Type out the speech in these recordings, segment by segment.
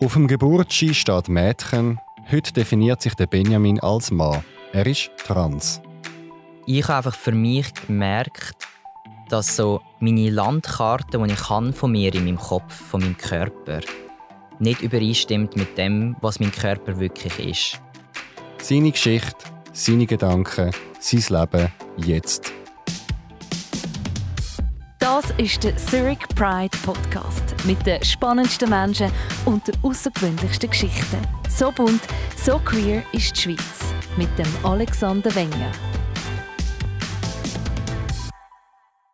Auf dem Geburtsschein steht Mädchen. Heute definiert sich der Benjamin als Mann. Er ist trans. Ich habe einfach für mich gemerkt, dass so meine Landkarte, die ich kann von mir in meinem Kopf, von meinem Körper, nicht übereinstimmt mit dem, was mein Körper wirklich ist. Seine Geschichte, seine Gedanken, sein Leben jetzt. Ist der Zurich Pride Podcast mit den spannendsten Menschen und den außergewöhnlichsten Geschichten. So bunt, so queer ist die Schweiz mit dem Alexander Wenger.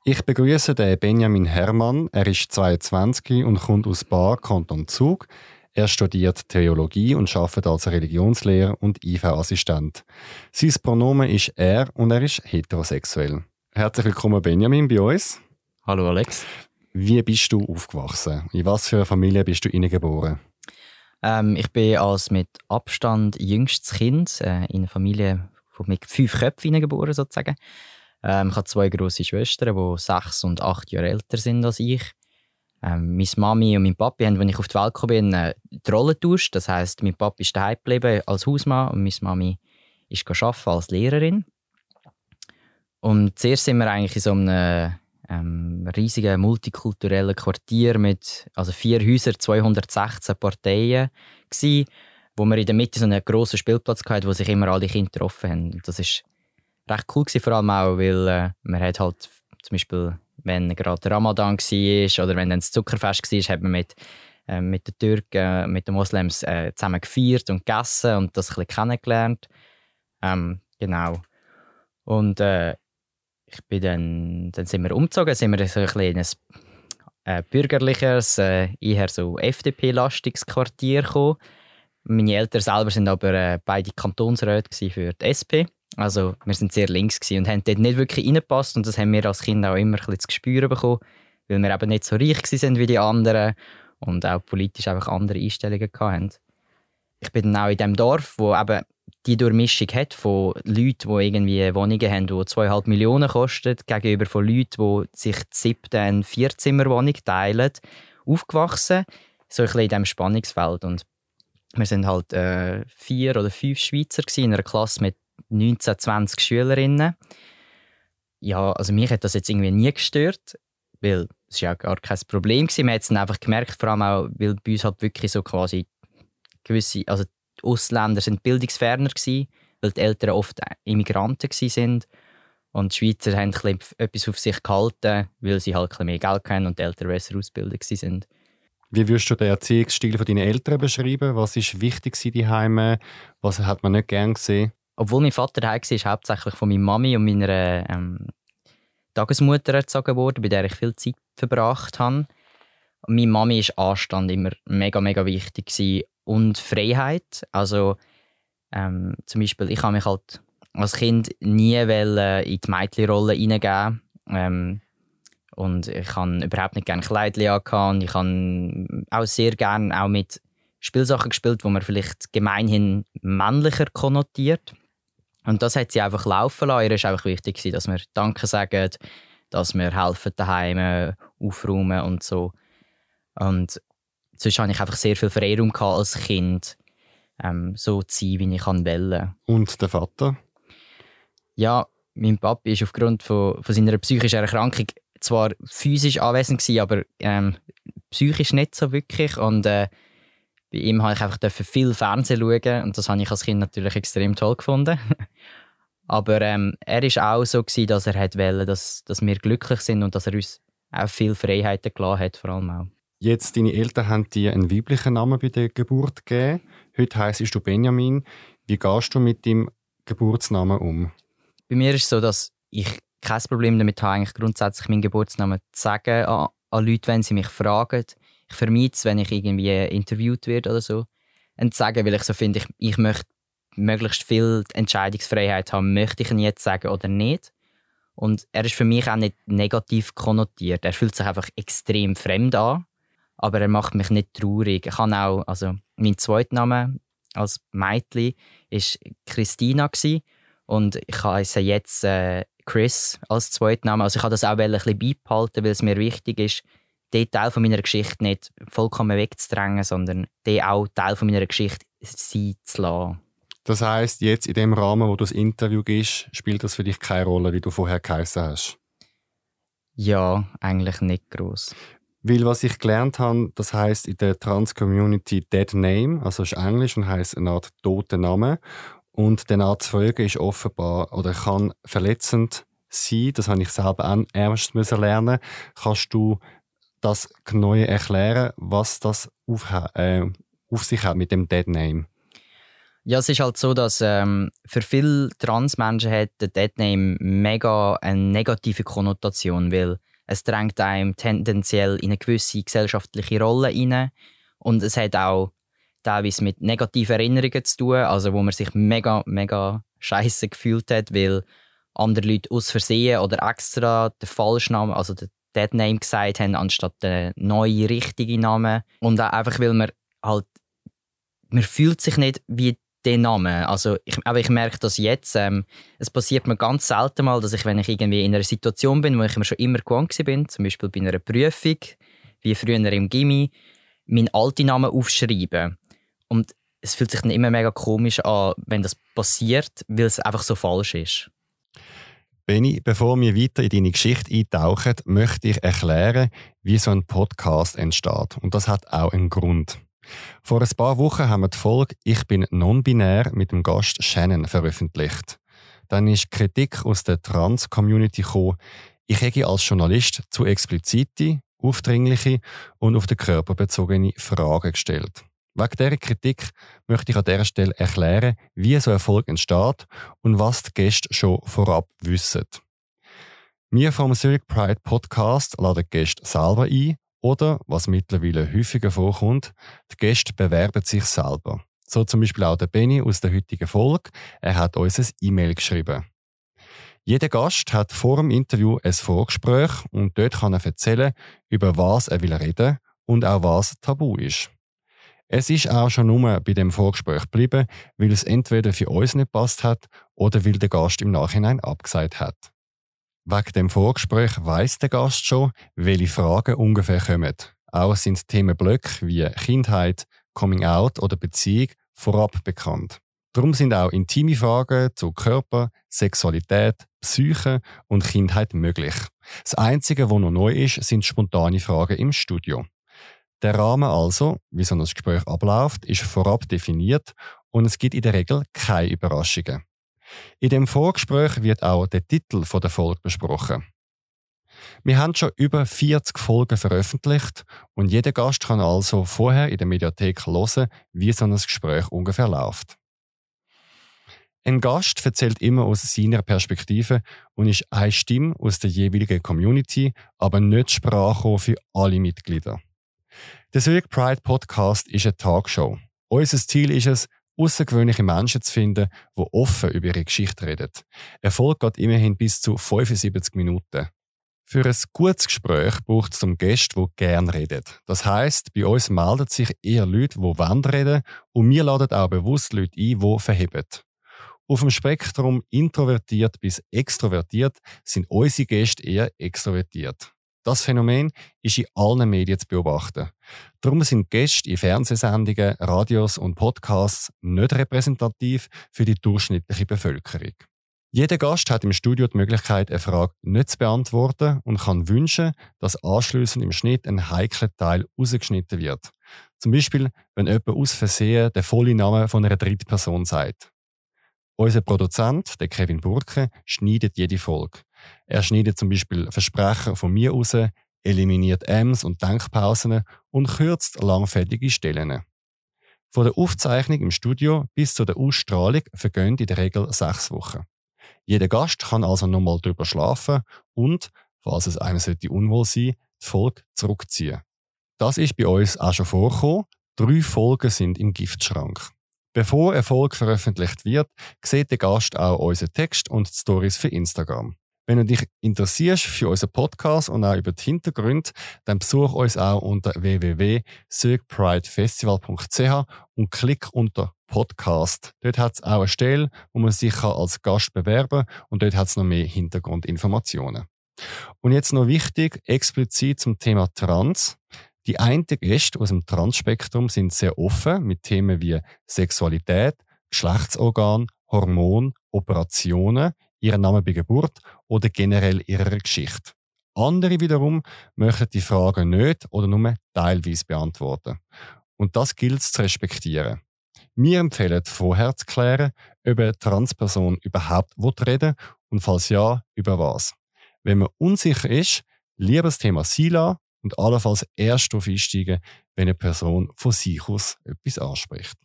Ich begrüße den Benjamin Hermann. Er ist 22 und kommt aus Bar, Kanton Zug. Er studiert Theologie und arbeitet als Religionslehrer und IV-Assistent. Sein Pronomen ist er und er ist heterosexuell. Herzlich willkommen, Benjamin, bei uns. Hallo, Alex. Wie bist du aufgewachsen? In was für einer Familie bist du geboren? Ähm, ich bin als mit Abstand jüngstes Kind äh, in einer Familie mit fünf Köpfen geboren, sozusagen. Ähm, ich habe zwei große Schwestern, die sechs und acht Jahre älter sind als ich. Ähm, meine Mami und mein Papi haben, als ich auf die Welt gekommen bin, äh, die Rolle getauscht. Das heisst, mein Papi ist daheim geblieben als Hausmann und meine Mami ist arbeiten als Lehrerin. Und zuerst sind wir eigentlich in so einem ähm, riesigen multikulturellen Quartier mit also vier Häusern, 216 Parteien gewesen, wo wir in der Mitte so einen grossen Spielplatz hatten, wo sich immer alle Kinder getroffen haben. Das ist recht cool gewesen, vor allem auch, weil äh, man hat halt zum Beispiel, wenn gerade Ramadan war oder wenn dann das Zuckerfest war, hat man mit, äh, mit den Türken, mit den Moslems äh, zusammen gefeiert und gegessen und das ein bisschen kennengelernt. Ähm, genau. Und äh, ich bin dann, dann sind wir umgezogen, sind wir so ein kleines äh, bürgerliches, äh, eher so FDP-lastiges Quartier gekommen. Meine Eltern selber sind aber äh, beide Kantonsräte für die SP. Also wir sind sehr links und haben dort nicht wirklich reingepasst und das haben wir als Kind auch immer ein bisschen zu spüren bekommen, weil wir eben nicht so reich sind wie die anderen und auch politisch einfach andere Einstellungen hatten. Ich bin dann auch in dem Dorf, wo eben die Durchmischung hat von Leuten, die irgendwie Wohnungen haben, die 2,5 Millionen kosten, gegenüber von Leuten, die sich die siebte eine Vierzimmerwohnung teilen, aufgewachsen. So ein bisschen in diesem Spannungsfeld. Und wir sind halt äh, vier oder fünf Schweizer in einer Klasse mit 19, 20 Schülerinnen. Ja, also mich hat das jetzt irgendwie nie gestört, weil es ja gar kein Problem war. Man hat es dann einfach gemerkt, vor allem auch, weil bei uns halt wirklich so quasi gewisse, also die Ausländer sind bildungsferner gewesen, weil die Eltern oft Immigranten sind und die Schweizer haben etwas auf sich gehalten, weil sie halt mehr Geld haben und die Eltern besser ausgebildet sind. Wie würdest du den Erziehungsstil von deinen Eltern beschreiben? Was ist wichtig in die Heime? Was hat man nicht gern gesehen? Obwohl mein Vater daheim war, hauptsächlich von meiner Mami und meiner ähm, Tagesmutter erzogen worden, bei der ich viel Zeit verbracht habe. Und meine Mami ist Anstand immer mega, mega wichtig gewesen und Freiheit. Also ähm, zum Beispiel, ich habe mich halt als Kind nie in die Mädchenrolle hineingeben. Ähm, und ich habe überhaupt nicht gerne Kleidchen angehabt. Ich habe auch sehr gerne auch mit Spielsachen gespielt, wo man vielleicht gemeinhin männlicher konnotiert. Und das hat sie einfach laufen lassen. Ihr ist einfach wichtig, dass wir Danke sagen, dass wir helfen daheim aufräumen und so. Und sonst hatte ich einfach sehr viel Freiraum als Kind, ähm, so zu sein, wie ich wollte. Und der Vater? Ja, mein Papi ist aufgrund von, von seiner psychischen Erkrankung zwar physisch anwesend gewesen, aber ähm, psychisch nicht so wirklich. Und äh, bei ihm habe ich einfach viel Fernsehen schauen und das habe ich als Kind natürlich extrem toll gefunden. aber ähm, er war auch so gewesen, dass er wollte, dass, dass wir glücklich sind und dass er uns auch viel Freiheiten gelassen hat, vor allem auch. Jetzt, deine Eltern haben dir einen weiblichen Namen bei der Geburt gegeben. Heute heisst du Benjamin. Wie gehst du mit deinem Geburtsnamen um? Bei mir ist es so, dass ich kein Problem damit habe, eigentlich grundsätzlich meinen Geburtsnamen zu sagen an, an Leute, wenn sie mich fragen. Ich vermeide es, wenn ich irgendwie interviewt werde oder so. Und zu sagen, weil ich so finde, ich, ich möchte möglichst viel Entscheidungsfreiheit haben, möchte ich ihn jetzt sagen oder nicht. Und er ist für mich auch nicht negativ konnotiert. Er fühlt sich einfach extrem fremd an aber er macht mich nicht traurig. Ich habe auch, also mein zweiter Name als Mädchen ist Christina gewesen, und ich heiße jetzt äh, Chris als zweiten Name. Also ich habe das auch ein bisschen beibehalten, weil es mir wichtig ist, den Teil von meiner Geschichte nicht vollkommen wegzudrängen, sondern den auch Teil von meiner Geschichte sein zu lassen. Das heißt, jetzt in dem Rahmen, wo du das Interview gibst, spielt das für dich keine Rolle, wie du vorher geheißen hast? Ja, eigentlich nicht groß. Weil was ich gelernt habe, das heißt in der Trans-Community Dead Name, also ist Englisch und heißt eine Art toter Name. Und der Art zu folgen ist offenbar oder kann verletzend sein. Das habe ich selber auch erst müssen lernen. Kannst du das neu erklären, was das auf, äh, auf sich hat mit dem Dead Name? Ja, es ist halt so, dass ähm, für viele Transmenschen hat der Deadname mega eine negative Konnotation, weil es drängt einem tendenziell in eine gewisse gesellschaftliche Rolle hinein und es hat auch teilweise mit negativen Erinnerungen zu tun, also wo man sich mega, mega scheiße gefühlt hat, weil andere Leute aus Versehen oder extra den falschen Namen, also den Deadname gesagt haben, anstatt den neuen, richtigen Namen. Und auch einfach, weil man halt, man fühlt sich nicht wie den Namen. Also ich, aber ich merke das jetzt. Ähm, es passiert mir ganz selten mal, dass ich, wenn ich irgendwie in einer Situation bin, wo ich mir schon immer gewohnt bin, zum Beispiel bei einer Prüfung, wie früher im Gimmi, meinen alten Namen aufschreibe. Und es fühlt sich dann immer mega komisch an, wenn das passiert, weil es einfach so falsch ist. Benny, bevor wir weiter in deine Geschichte eintauchen, möchte ich erklären, wie so ein Podcast entsteht. Und das hat auch einen Grund. Vor ein paar Wochen haben wir die Folge Ich bin non-binär mit dem Gast Shannon veröffentlicht. Dann ist Kritik aus der Trans-Community gekommen, ich hätte als Journalist zu explizite, aufdringliche und auf den Körper bezogene Fragen gestellt. Wegen dieser Kritik möchte ich an dieser Stelle erklären, wie so Erfolg entsteht und was die Gäste schon vorab wissen. Wir vom Zurich Pride Podcast laden Gäste selber ein oder, was mittlerweile häufiger vorkommt, die Gäste bewerben sich selber. So zum Beispiel auch der Benny aus der heutigen Folge. Er hat uns ein E-Mail geschrieben. Jeder Gast hat vor dem Interview ein Vorgespräch und dort kann er erzählen, über was er will reden und auch was tabu ist. Es ist auch schon nur bei dem Vorgespräch geblieben, weil es entweder für uns nicht passt hat oder weil der Gast im Nachhinein abgesagt hat. Wegen dem Vorgespräch weiß der Gast schon, welche Fragen ungefähr kommen. Auch sind Themenblöcke wie Kindheit, Coming Out oder Beziehung vorab bekannt. Darum sind auch intime Fragen zu Körper, Sexualität, Psyche und Kindheit möglich. Das Einzige, was noch neu ist, sind spontane Fragen im Studio. Der Rahmen also, wie so ein Gespräch abläuft, ist vorab definiert und es gibt in der Regel keine Überraschungen. In dem Vorgespräch wird auch der Titel der Folge besprochen. Wir haben schon über 40 Folgen veröffentlicht und jeder Gast kann also vorher in der Mediathek hören, wie so ein Gespräch ungefähr läuft. Ein Gast erzählt immer aus seiner Perspektive und ist eine Stimme aus der jeweiligen Community, aber nicht Sprache für alle Mitglieder. Der Zurich Pride Podcast ist eine Talkshow. Unser Ziel ist es, außergewöhnliche Menschen zu finden, die offen über ihre Geschichte reden. Erfolg geht immerhin bis zu 75 Minuten. Für ein gutes Gespräch braucht es zum Gast, der gerne redet. Das heißt, bei uns melden sich eher Leute, die wollen reden und wir laden auch bewusst Leute ein, die verheben. Auf dem Spektrum introvertiert bis extrovertiert sind unsere Gäste eher extrovertiert. Das Phänomen ist in allen Medien zu beobachten. Darum sind Gäste in Fernsehsendungen, Radios und Podcasts nicht repräsentativ für die durchschnittliche Bevölkerung. Jeder Gast hat im Studio die Möglichkeit, eine Frage nicht zu beantworten und kann wünschen, dass anschließend im Schnitt ein heikler Teil rausgeschnitten wird. Zum Beispiel, wenn jemand aus Versehen den vollen Namen von einer dritten Person sagt. Unser Produzent, der Kevin Burke, schneidet jede Folge. Er schneidet zum Beispiel Versprechen von mir raus, eliminiert Ms und Denkpausen und kürzt langfädige Stellen. Von der Aufzeichnung im Studio bis zu der Ausstrahlung vergehen in der Regel sechs Wochen. Jeder Gast kann also nochmal drüber schlafen und, falls es einem sollte unwohl sein, die Folge zurückziehen. Das ist bei uns auch schon vorgekommen. Drei Folgen sind im Giftschrank. Bevor Erfolg veröffentlicht wird, sieht der Gast auch unseren Text und Stories für Instagram. Wenn du dich interessierst für unseren Podcast und auch über die Hintergründe, dann besuch uns auch unter www.circpridefestival.ch und klick unter Podcast. Dort hat es auch eine Stelle, wo man sich als Gast bewerben kann und dort hat es noch mehr Hintergrundinformationen. Und jetzt noch wichtig, explizit zum Thema Trans. Die einzigen Gäste aus dem Transspektrum sind sehr offen mit Themen wie Sexualität, Geschlechtsorgan, Hormon, Operationen, ihren Namen bei Geburt oder generell ihrer Geschichte. Andere wiederum möchten die Fragen nicht oder nur teilweise beantworten. Und das gilt es zu respektieren. Wir empfehlen vorher zu klären, ob eine Transperson überhaupt reden will und falls ja, über was. Wenn man unsicher ist, lieber das Thema Sila und allenfalls erst darauf einsteigen, wenn eine Person von sich aus etwas anspricht.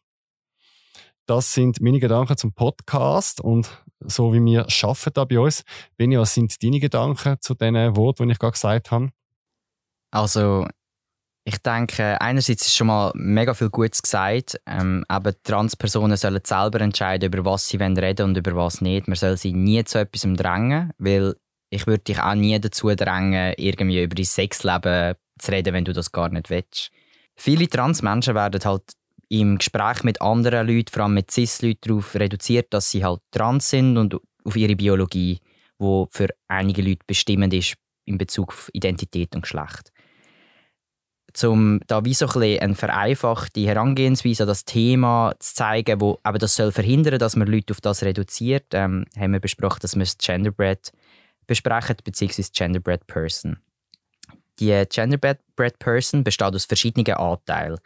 Das sind meine Gedanken zum Podcast und so wie wir arbeiten da bei uns. Benni, was sind deine Gedanken zu den Worten, die ich gerade gesagt habe? Also, ich denke, einerseits ist schon mal mega viel Gutes gesagt. Ähm, aber Transpersonen sollen selber entscheiden, über was sie reden wollen und über was nicht. Man soll sie nie zu etwas drängen, weil ich würde dich auch nie dazu drängen, irgendwie über dein Sexleben zu reden, wenn du das gar nicht willst. Viele Transmenschen werden halt im Gespräch mit anderen Leuten, vor allem mit Cis-Leuten, darauf reduziert, dass sie halt trans sind und auf ihre Biologie, wo für einige Leute bestimmend ist in Bezug auf Identität und Geschlecht. Um da wie so ein eine vereinfachte Herangehensweise an das Thema zu zeigen, wo aber das soll verhindern, dass man Leute auf das reduziert, ähm, haben wir besprochen, dass wir das Genderbread besprechen, beziehungsweise Genderbread Person. Die Genderbread Person besteht aus verschiedenen Anteilen.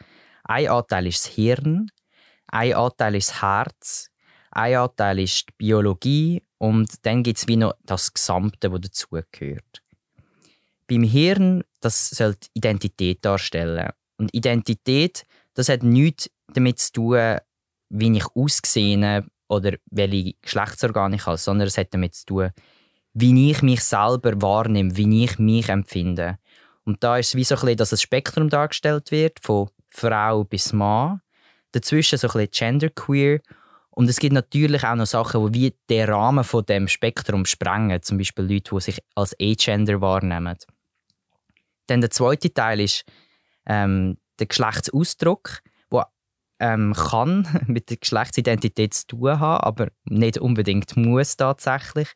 Ein Anteil ist das Hirn, ein Anteil ist das Herz, ein Anteil ist die Biologie und dann gibt es wie noch das Gesamte, das dazugehört. Beim Hirn, das soll Identität darstellen. Und Identität, das hat nichts damit zu tun, wie ich aussehe oder welche Geschlechtsorgane ich habe, sondern es hat damit zu tun, wie ich mich selber wahrnehme, wie ich mich empfinde. Und da ist es wie so ein bisschen, dass ein Spektrum dargestellt wird, von Frau bis Mann. Dazwischen so ein bisschen genderqueer. Und es gibt natürlich auch noch Sachen, die wie den Rahmen von dem Spektrum sprengen. Zum Beispiel Leute, die sich als A-Gender wahrnehmen. Dann der zweite Teil ist ähm, der Geschlechtsausdruck, der ähm, kann mit der Geschlechtsidentität zu tun haben, aber nicht unbedingt muss tatsächlich.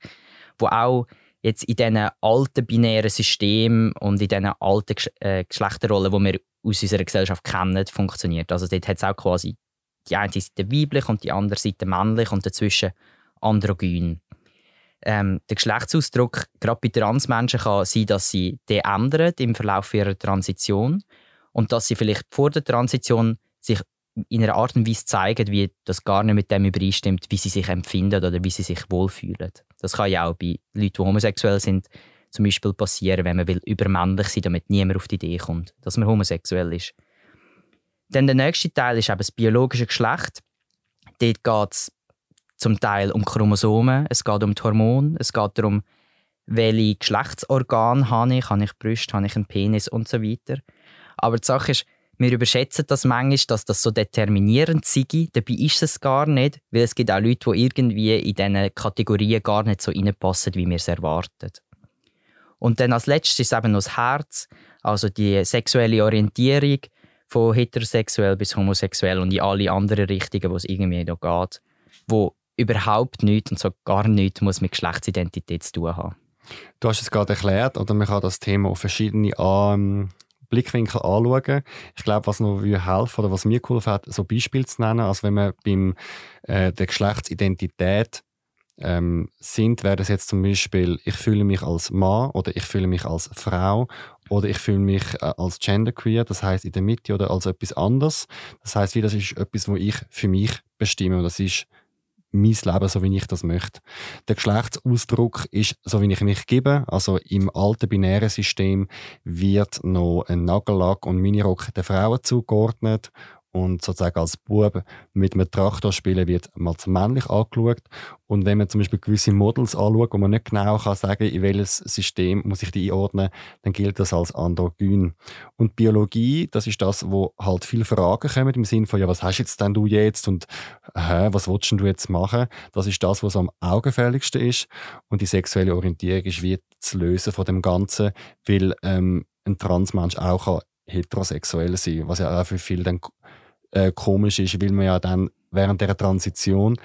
Wo auch jetzt in diesen alten binären Systemen und in diesen alten äh, Geschlechterrollen, die wir aus unserer Gesellschaft kennen, funktioniert. Also dort hat es auch quasi die eine Seite weiblich und die andere Seite männlich und dazwischen androgyn. Ähm, der Geschlechtsausdruck, gerade bei Transmenschen, kann sein, dass sie den ändern im Verlauf ihrer Transition und dass sie vielleicht vor der Transition sich in einer Art und Weise zeigen, wie das gar nicht mit dem übereinstimmt, wie sie sich empfinden oder wie sie sich wohlfühlen. Das kann ja auch bei Leuten, die homosexuell sind, zum Beispiel passieren, wenn man will übermännlich sein damit niemand auf die Idee kommt, dass man homosexuell ist. Dann der nächste Teil ist eben das biologische Geschlecht. Dort geht es zum Teil um Chromosomen, es geht um die Hormone, es geht darum, welche Geschlechtsorgane habe ich, habe ich Brüste, habe ich einen Penis und so weiter. Aber die Sache ist, wir überschätzen das manchmal, dass das so determinierend sei. Dabei ist es gar nicht, weil es gibt auch Leute, die irgendwie in diesen Kategorien gar nicht so reinpassen, wie wir es erwarten. Und dann als letztes ist eben noch das Herz, also die sexuelle Orientierung von heterosexuell bis homosexuell und in alle anderen Richtungen, wo es irgendwie noch geht, wo überhaupt nichts und so gar nichts muss mit Geschlechtsidentität zu tun haben. Du hast es gerade erklärt, oder man kann das Thema auf verschiedene ähm, Blickwinkel anschauen. Ich glaube, was noch helfen oder was mir geholfen hat, so Beispiele zu nennen, als wenn man beim äh, der Geschlechtsidentität ähm, sind, wäre das jetzt zum Beispiel, ich fühle mich als Mann oder ich fühle mich als Frau oder ich fühle mich äh, als genderqueer, das heißt in der Mitte oder als etwas anderes. Das heißt, wie das ist etwas, wo ich für mich bestimme und das ist mein Leben, so wie ich das möchte. Der Geschlechtsausdruck ist, so wie ich mich gebe. Also im alten binären System wird noch ein Nagellack und Minirock den Frauen zugeordnet und sozusagen als Bub mit einem Traktor spielen wird mal zu männlich angeschaut. Und wenn man zum Beispiel gewisse Models anschaut, wo man nicht genau kann sagen in welches System muss ich die einordnen, dann gilt das als androgyn. Und Biologie, das ist das, wo halt viele Fragen kommen im Sinne von, ja, was hast jetzt denn du jetzt und hä, was willst du jetzt machen? Das ist das, was am augenfälligsten ist. Und die sexuelle Orientierung ist wie zu lösen von dem Ganzen, weil ähm, ein Transmensch auch heterosexuell sein, was ja auch für viele dann äh, komisch ist, weil man ja dann während der Transition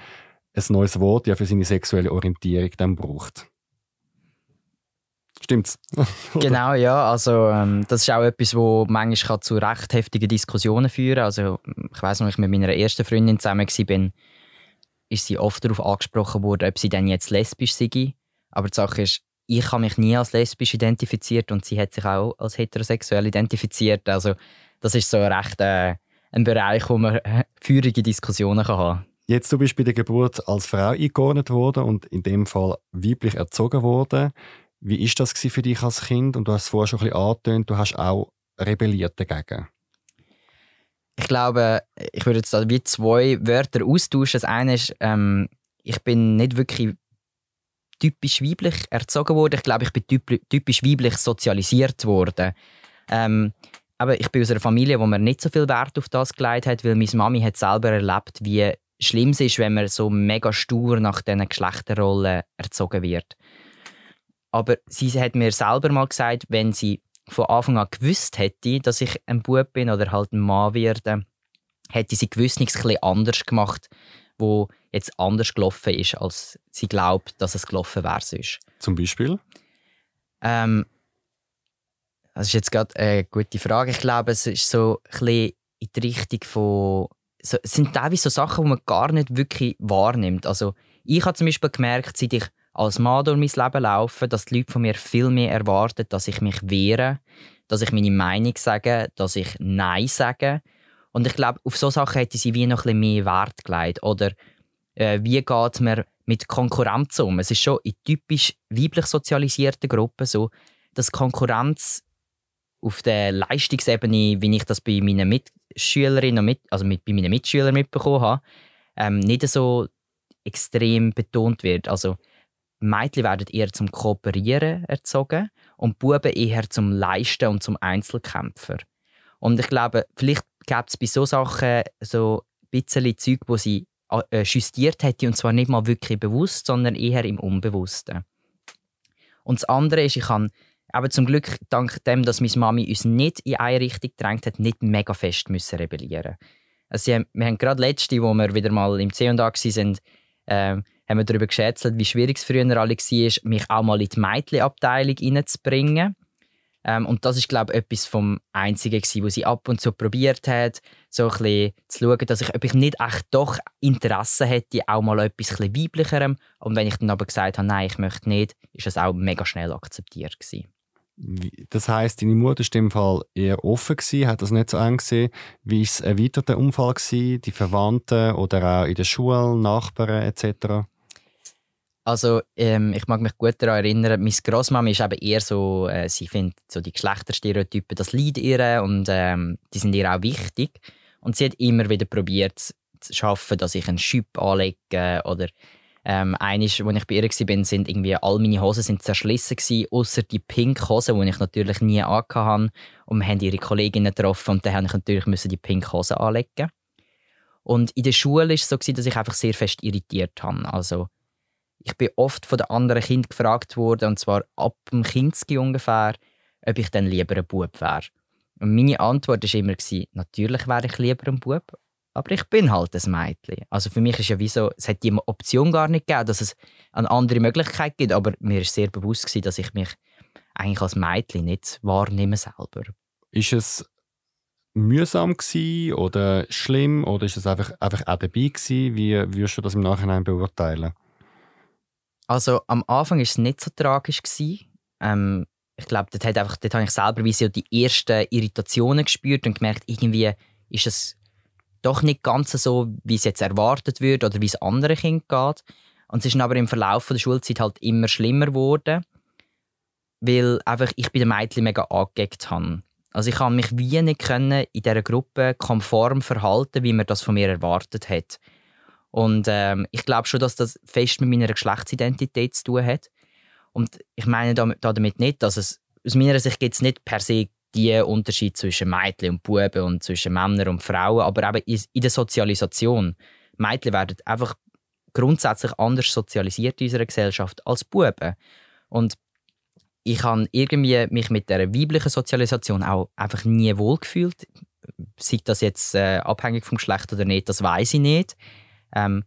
ein neues Wort ja für seine sexuelle Orientierung dann braucht. Stimmt's? genau, ja. Also, ähm, das ist auch etwas, wo manchmal zu recht heftigen Diskussionen führen. Also, ich weiß noch, ich mit meiner ersten Freundin zusammen war, ist sie oft darauf angesprochen worden, ob sie denn jetzt lesbisch sei. Aber die Sache ist, ich habe mich nie als lesbisch identifiziert und sie hat sich auch als heterosexuell identifiziert. Also, das ist so recht äh, ein Bereich, wo man äh, feurige Diskussionen kann haben Jetzt du bist bei der Geburt als Frau eingeordnet worden und in dem Fall weiblich erzogen worden. Wie ist das für dich als Kind? Und du hast es vorher schon ein bisschen angetönt, du hast auch rebelliert dagegen. Ich glaube, ich würde jetzt wie zwei Wörter austauschen. Das eine ist, ähm, ich bin nicht wirklich typisch weiblich erzogen worden. Ich glaube, ich bin typisch weiblich sozialisiert worden. Ähm, aber ich bin aus einer Familie, wo man nicht so viel Wert auf das gelegt hat, weil meine Mami hat selber erlebt, wie schlimm es ist, wenn man so mega stur nach diesen Geschlechterrollen erzogen wird. Aber sie hat mir selber mal gesagt, wenn sie von Anfang an gewusst hätte, dass ich ein Bub bin oder halt ein Mann werde, hätte sie gewiss nichts anders gemacht, wo jetzt anders gelaufen ist, als sie glaubt, dass es gelaufen wäre sonst. Zum Beispiel? Ähm, das ist jetzt gerade eine gute Frage. Ich glaube, es ist so ein bisschen in die Richtung von. Es sind teilweise so Sachen, die man gar nicht wirklich wahrnimmt. Also, ich habe zum Beispiel gemerkt, seit ich als Mann durch mein Leben laufe, dass die Leute von mir viel mehr erwarten, dass ich mich wehre, dass ich meine Meinung sage, dass ich Nein sage. Und ich glaube, auf solche Sachen hätte sie wie noch ein mehr Wert gelegt. Oder äh, wie geht man mit Konkurrenz um? Es ist schon in typisch weiblich sozialisierten Gruppen so, dass Konkurrenz auf der Leistungsebene, wie ich das bei meinen Mitschülerinnen und mit, also mit, bei meinen Mitschülern mitbekommen habe, ähm, nicht so extrem betont wird. Also Mädchen werden eher zum Kooperieren erzogen und Buben eher zum Leisten und zum Einzelkämpfer. Und ich glaube, vielleicht gibt es bei so Sachen so ein bisschen Zeug, wo sie äh, justiert hätte und zwar nicht mal wirklich bewusst, sondern eher im Unbewussten. Und das andere ist, ich kann aber zum Glück, dank dem, dass meine Mami uns nicht in eine Richtung gedrängt hat, nicht mega fest müssen rebellieren also Wir haben gerade letzte, wo wir wieder mal im C&A waren, ähm, haben wir darüber geschätzelt, wie schwierig es früher alle war, mich auch mal in die Mädchenabteilung reinzubringen. Ähm, und das ist, glaube ich, etwas vom Einzigen, gewesen, was sie ab und zu probiert hat, so ein bisschen zu schauen, dass ich, ob ich nicht echt doch Interesse hätte, auch mal etwas weiblicherem. Und wenn ich dann aber gesagt habe, nein, ich möchte nicht, ist das auch mega schnell akzeptiert gewesen. Das heißt, deine Mutter in dem Fall eher offen gewesen, hat das nicht so eng gesehen. Wie war es ein weiterer Unfall gewesen, die Verwandten oder auch in der Schule, Nachbarn etc.? Also ähm, ich mag mich gut daran erinnern, meine Großmama ist eben eher so, äh, sie findet so die Geschlechterstereotypen, das Leid ihr und ähm, die sind ihr auch wichtig. Und sie hat immer wieder probiert zu schaffen, dass ich einen Schub anlege oder ähm, eines, als ich bei ihr war, sind irgendwie all meine Hosen sind zerschlissen gewesen, außer die pink Hosen, die ich natürlich nie angehabt Und wir haben ihre Kolleginnen getroffen und dann musste ich natürlich die pink Hosen anlegen. Und in der Schule war es so, dass ich einfach sehr fest irritiert habe. Also, ich bin oft von den anderen Kindern gefragt worden, und zwar ab dem Kindesgehen ungefähr, ob ich dann lieber ein Bub wäre. Und meine Antwort war immer, natürlich wäre ich lieber ein Bub, aber ich bin halt ein Mädchen. Also für mich ist ja wie so, es hat die Option gar nicht gegeben, dass es eine andere Möglichkeit gibt, aber mir ist sehr bewusst gewesen, dass ich mich eigentlich als Mädchen nicht wahrnehme selber. Ist es mühsam gewesen oder schlimm oder ist es einfach, einfach auch dabei gewesen? Wie würdest du das im Nachhinein beurteilen? Also am Anfang war es nicht so tragisch. Ähm, ich glaube, dort, dort habe ich selber wie so die ersten Irritationen gespürt und gemerkt, irgendwie ist es doch nicht ganz so, wie es jetzt erwartet wird oder wie es anderen Kindern geht. Und es ist aber im Verlauf der Schulzeit halt immer schlimmer geworden, weil einfach ich bei den Mädchen mega angeeckt habe. Also ich kann mich wie nicht können in dieser Gruppe konform verhalten, wie man das von mir erwartet hat. Und ähm, ich glaube schon, dass das fest mit meiner Geschlechtsidentität zu tun hat. Und ich meine damit nicht, dass es aus meiner Sicht nicht per se die Unterschied zwischen Mädchen und Buben und zwischen Männern und Frauen, aber eben in der Sozialisation. Mädchen werden einfach grundsätzlich anders sozialisiert in unserer Gesellschaft als Buben. Und ich habe irgendwie mich mit der weiblichen Sozialisation auch einfach nie wohlgefühlt. Sei das jetzt äh, abhängig vom Geschlecht oder nicht, das weiß ich nicht. Ähm,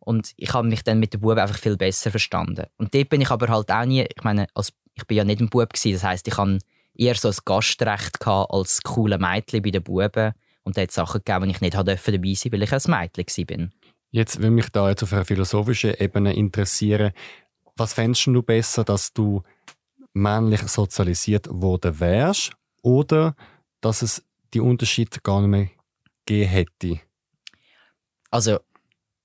und ich habe mich dann mit den Buben einfach viel besser verstanden. Und dort bin ich aber halt auch nie, ich meine, als ich bin ja nicht ein Bub gewesen, das heißt, ich hatte eher so ein Gastrecht gehabt als coole Mädchen bei den Buben und da hat Sachen gegeben, die ich nicht dabei sein durfte, weil ich ein Mädchen war. Jetzt würde mich da jetzt auf einer philosophischen Ebene interessieren, was fändest du besser, dass du männlich sozialisiert worden wärst oder dass es die Unterschiede gar nicht mehr gegeben hätte? Also,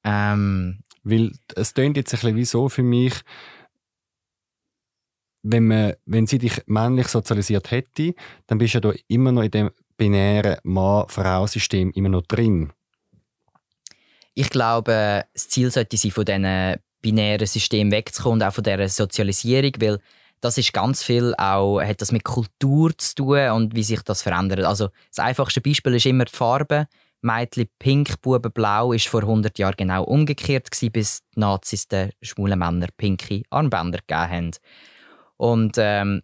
ähm, Weil es klingt jetzt ein bisschen wie so für mich, wenn, man, wenn sie dich männlich sozialisiert hätte, dann bist du ja da immer noch in dem binären Mann-Frau-System immer noch drin. Ich glaube, das Ziel sollte sein, von diesen binären System wegzukommen und auch von dieser Sozialisierung, weil das ist ganz viel auch, hat das mit Kultur zu tun und wie sich das verändert. Also das einfachste Beispiel ist immer die Farbe. Mädchen pink, Buben blau ist vor 100 Jahren genau umgekehrt gewesen, bis die Nazis den schwulen Männern pinke Armbänder gegeben haben. Und ähm,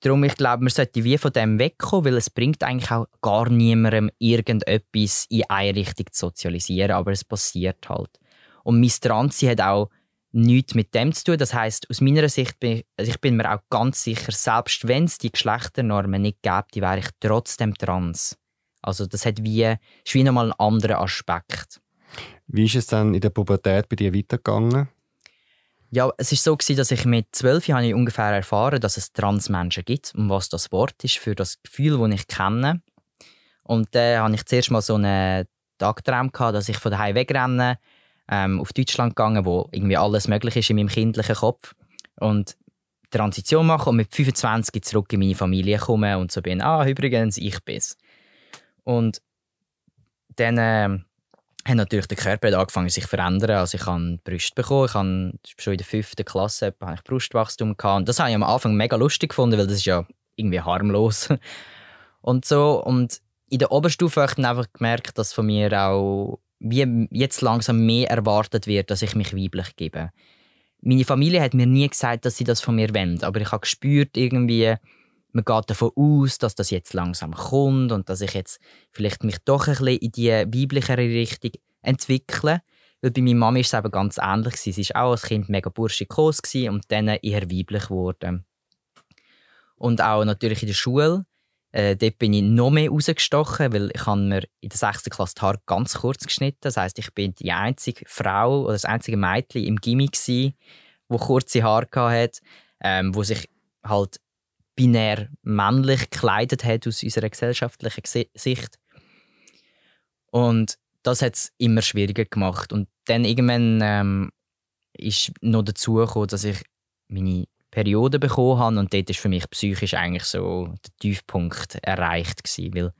darum, ich glaube, man sollte wie von dem wegkommen, weil es bringt eigentlich auch gar niemandem irgendetwas in eine Richtung zu sozialisieren, aber es passiert halt. Und Mistranzi hat auch nichts mit dem zu tun. Das heißt, aus meiner Sicht bin ich, also ich bin mir auch ganz sicher, selbst wenn es die Geschlechternormen nicht gäbe, die wäre ich trotzdem trans. Also das hat wie, ist wie nochmal einen anderen Aspekt. Wie ist es dann in der Pubertät bei dir weitergegangen? Ja, es ist so gewesen, dass ich mit zwölf Jahren ich ungefähr erfahren, dass es Transmenschen gibt und was das Wort ist für das Gefühl, das ich kenne. Und dann äh, hatte ich zuerst mal so einen Tagtraum gehabt, dass ich von daheim wegrenne, ähm, auf Deutschland gegangen, wo irgendwie alles möglich ist in meinem kindlichen Kopf und Transition mache und mit 25 zurück in meine Familie komme und so bin, ah übrigens, ich bin's. Und dann äh, hat natürlich der Körper angefangen sich zu verändern. Also ich habe Brust bekommen, ich habe schon in der fünften Klasse habe ich Brustwachstum gehabt. Und das habe ich am Anfang mega lustig gefunden, weil das ist ja irgendwie harmlos. Und so, und in der Oberstufe habe ich dann einfach gemerkt, dass von mir auch wie jetzt langsam mehr erwartet wird, dass ich mich weiblich gebe. Meine Familie hat mir nie gesagt, dass sie das von mir wollen, aber ich habe gespürt irgendwie, man geht davon aus, dass das jetzt langsam kommt und dass ich jetzt vielleicht mich doch ein bisschen in die weiblichere Richtung entwickle. Weil bei meiner Mama war es eben ganz ähnlich. Sie war auch als Kind mega burschikos und dann eher weiblich geworden. Und auch natürlich in der Schule. Äh, dort bin ich noch mehr rausgestochen, weil ich mir in der 6. Klasse die Haare ganz kurz geschnitten. Das heißt, ich bin die einzige Frau oder das einzige Mädchen im Gimmick wo kurze Haare hatte, ähm, wo sich halt binär männlich gekleidet hat aus unserer gesellschaftlichen Sicht. Und das hat es immer schwieriger gemacht. Und dann irgendwann ähm, ist noch dazu gekommen, dass ich meine Periode bekommen habe und dort ist für mich psychisch eigentlich so der Tiefpunkt erreicht gewesen, weil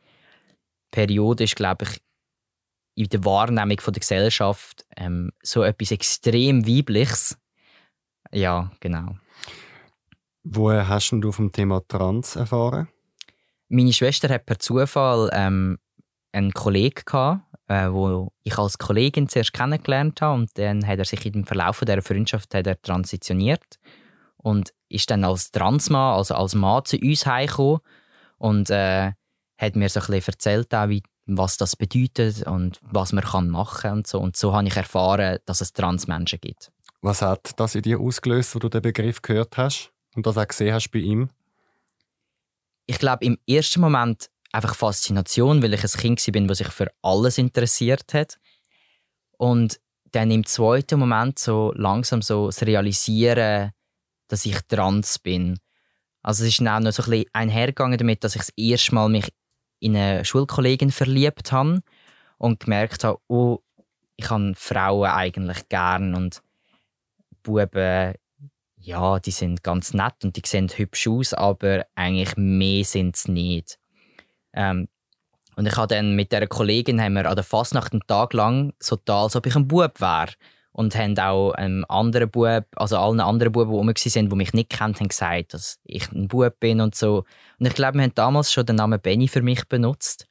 Periode ist, glaube ich, in der Wahrnehmung von der Gesellschaft ähm, so etwas extrem weibliches. Ja, genau. Woher hast du vom Thema Trans erfahren? Meine Schwester hat per Zufall ähm, einen Kollegen gehabt, äh, wo ich als Kollegin zuerst kennengelernt habe und dann hat er sich im Verlauf dieser Freundschaft hat er transitioniert und ist dann als Transmann, also als Mann zu uns heimgekommen und äh, hat mir so ein bisschen erzählt, auch, wie, was das bedeutet und was man kann machen und so. Und so habe ich erfahren, dass es Transmenschen gibt. Was hat das in dir ausgelöst, wo du den Begriff gehört hast? Und das auch gesehen hast bei ihm? Ich glaube, im ersten Moment einfach Faszination, weil ich ein Kind bin, das sich für alles interessiert hat. Und dann im zweiten Moment so langsam so das Realisieren, dass ich trans bin. Also es ist dann auch noch so ein bisschen einhergegangen damit, dass ich das erste Mal mich in eine Schulkollegin verliebt habe und gemerkt habe, oh, ich habe Frauen eigentlich gern und Buben ja, die sind ganz nett und die sehen hübsch aus, aber eigentlich mehr sind es nicht. Ähm, und ich habe dann mit der Kollegin haben wir an der Fastnacht einen Tag lang so da, als ob ich ein Bub wäre. Und haben auch einem anderen Bub, also allen anderen Buben, die rum waren, die mich nicht kennt, haben gesagt, dass ich ein Bub bin und so. Und ich glaube, wir haben damals schon den Namen Benny für mich benutzt.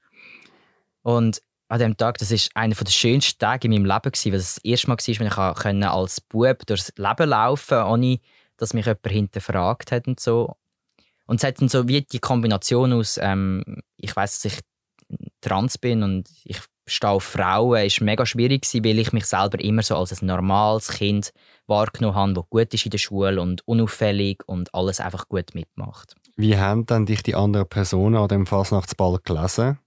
Und an dem Tag, das ist einer der schönsten Tage in meinem Leben weil es das erste Mal war, wenn ich als Bub durchs Leben laufen konnte, ohne dass mich jemand hinterfragt hat und so. Und es hat dann so wie die Kombination aus, ähm, ich weiß, dass ich trans bin und ich stehe auf Frauen, ist mega schwierig gewesen, weil ich mich selber immer so als ein normales Kind wahrgenommen habe, das gut ist in der Schule und unauffällig und alles einfach gut mitmacht. Wie haben dann dich die anderen Personen an dem Fasnachtsball gelesen?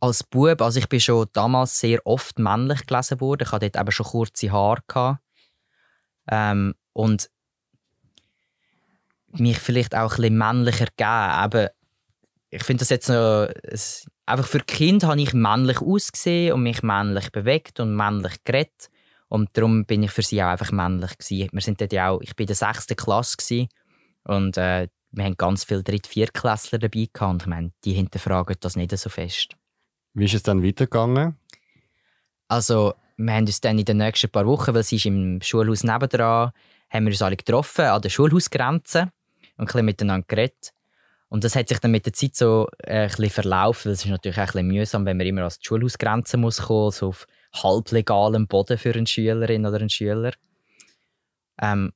Als Bub, also ich bin schon damals sehr oft männlich gelesen worden. Ich hatte dort eben schon kurze Haare. Ähm, und mich vielleicht auch ein bisschen männlicher gegeben. Eben, ich finde das jetzt noch, es, einfach für Kind habe ich männlich ausgesehen und mich männlich bewegt und männlich geredet. Und darum bin ich für sie auch einfach männlich gewesen. Wir sind dort ja auch, ich bin in der sechsten Klasse gewesen, und äh, wir haben ganz viele Dritt-, Viertklässler dabei gehabt und ich meine, die hinterfragen das nicht so fest. Wie ist es dann weitergegangen? Also, wir haben uns dann in den nächsten paar Wochen, weil sie ist im Schulhaus nebendran, haben wir uns alle getroffen an der Schulhausgrenze ein bisschen miteinander geredet. Und das hat sich dann mit der Zeit so äh, ein bisschen verlaufen, weil es ist natürlich auch ein bisschen mühsam, wenn man immer die Schulhausgrenze muss kommen, so auf halblegalem Boden für eine Schülerin oder einen Schüler. Ähm,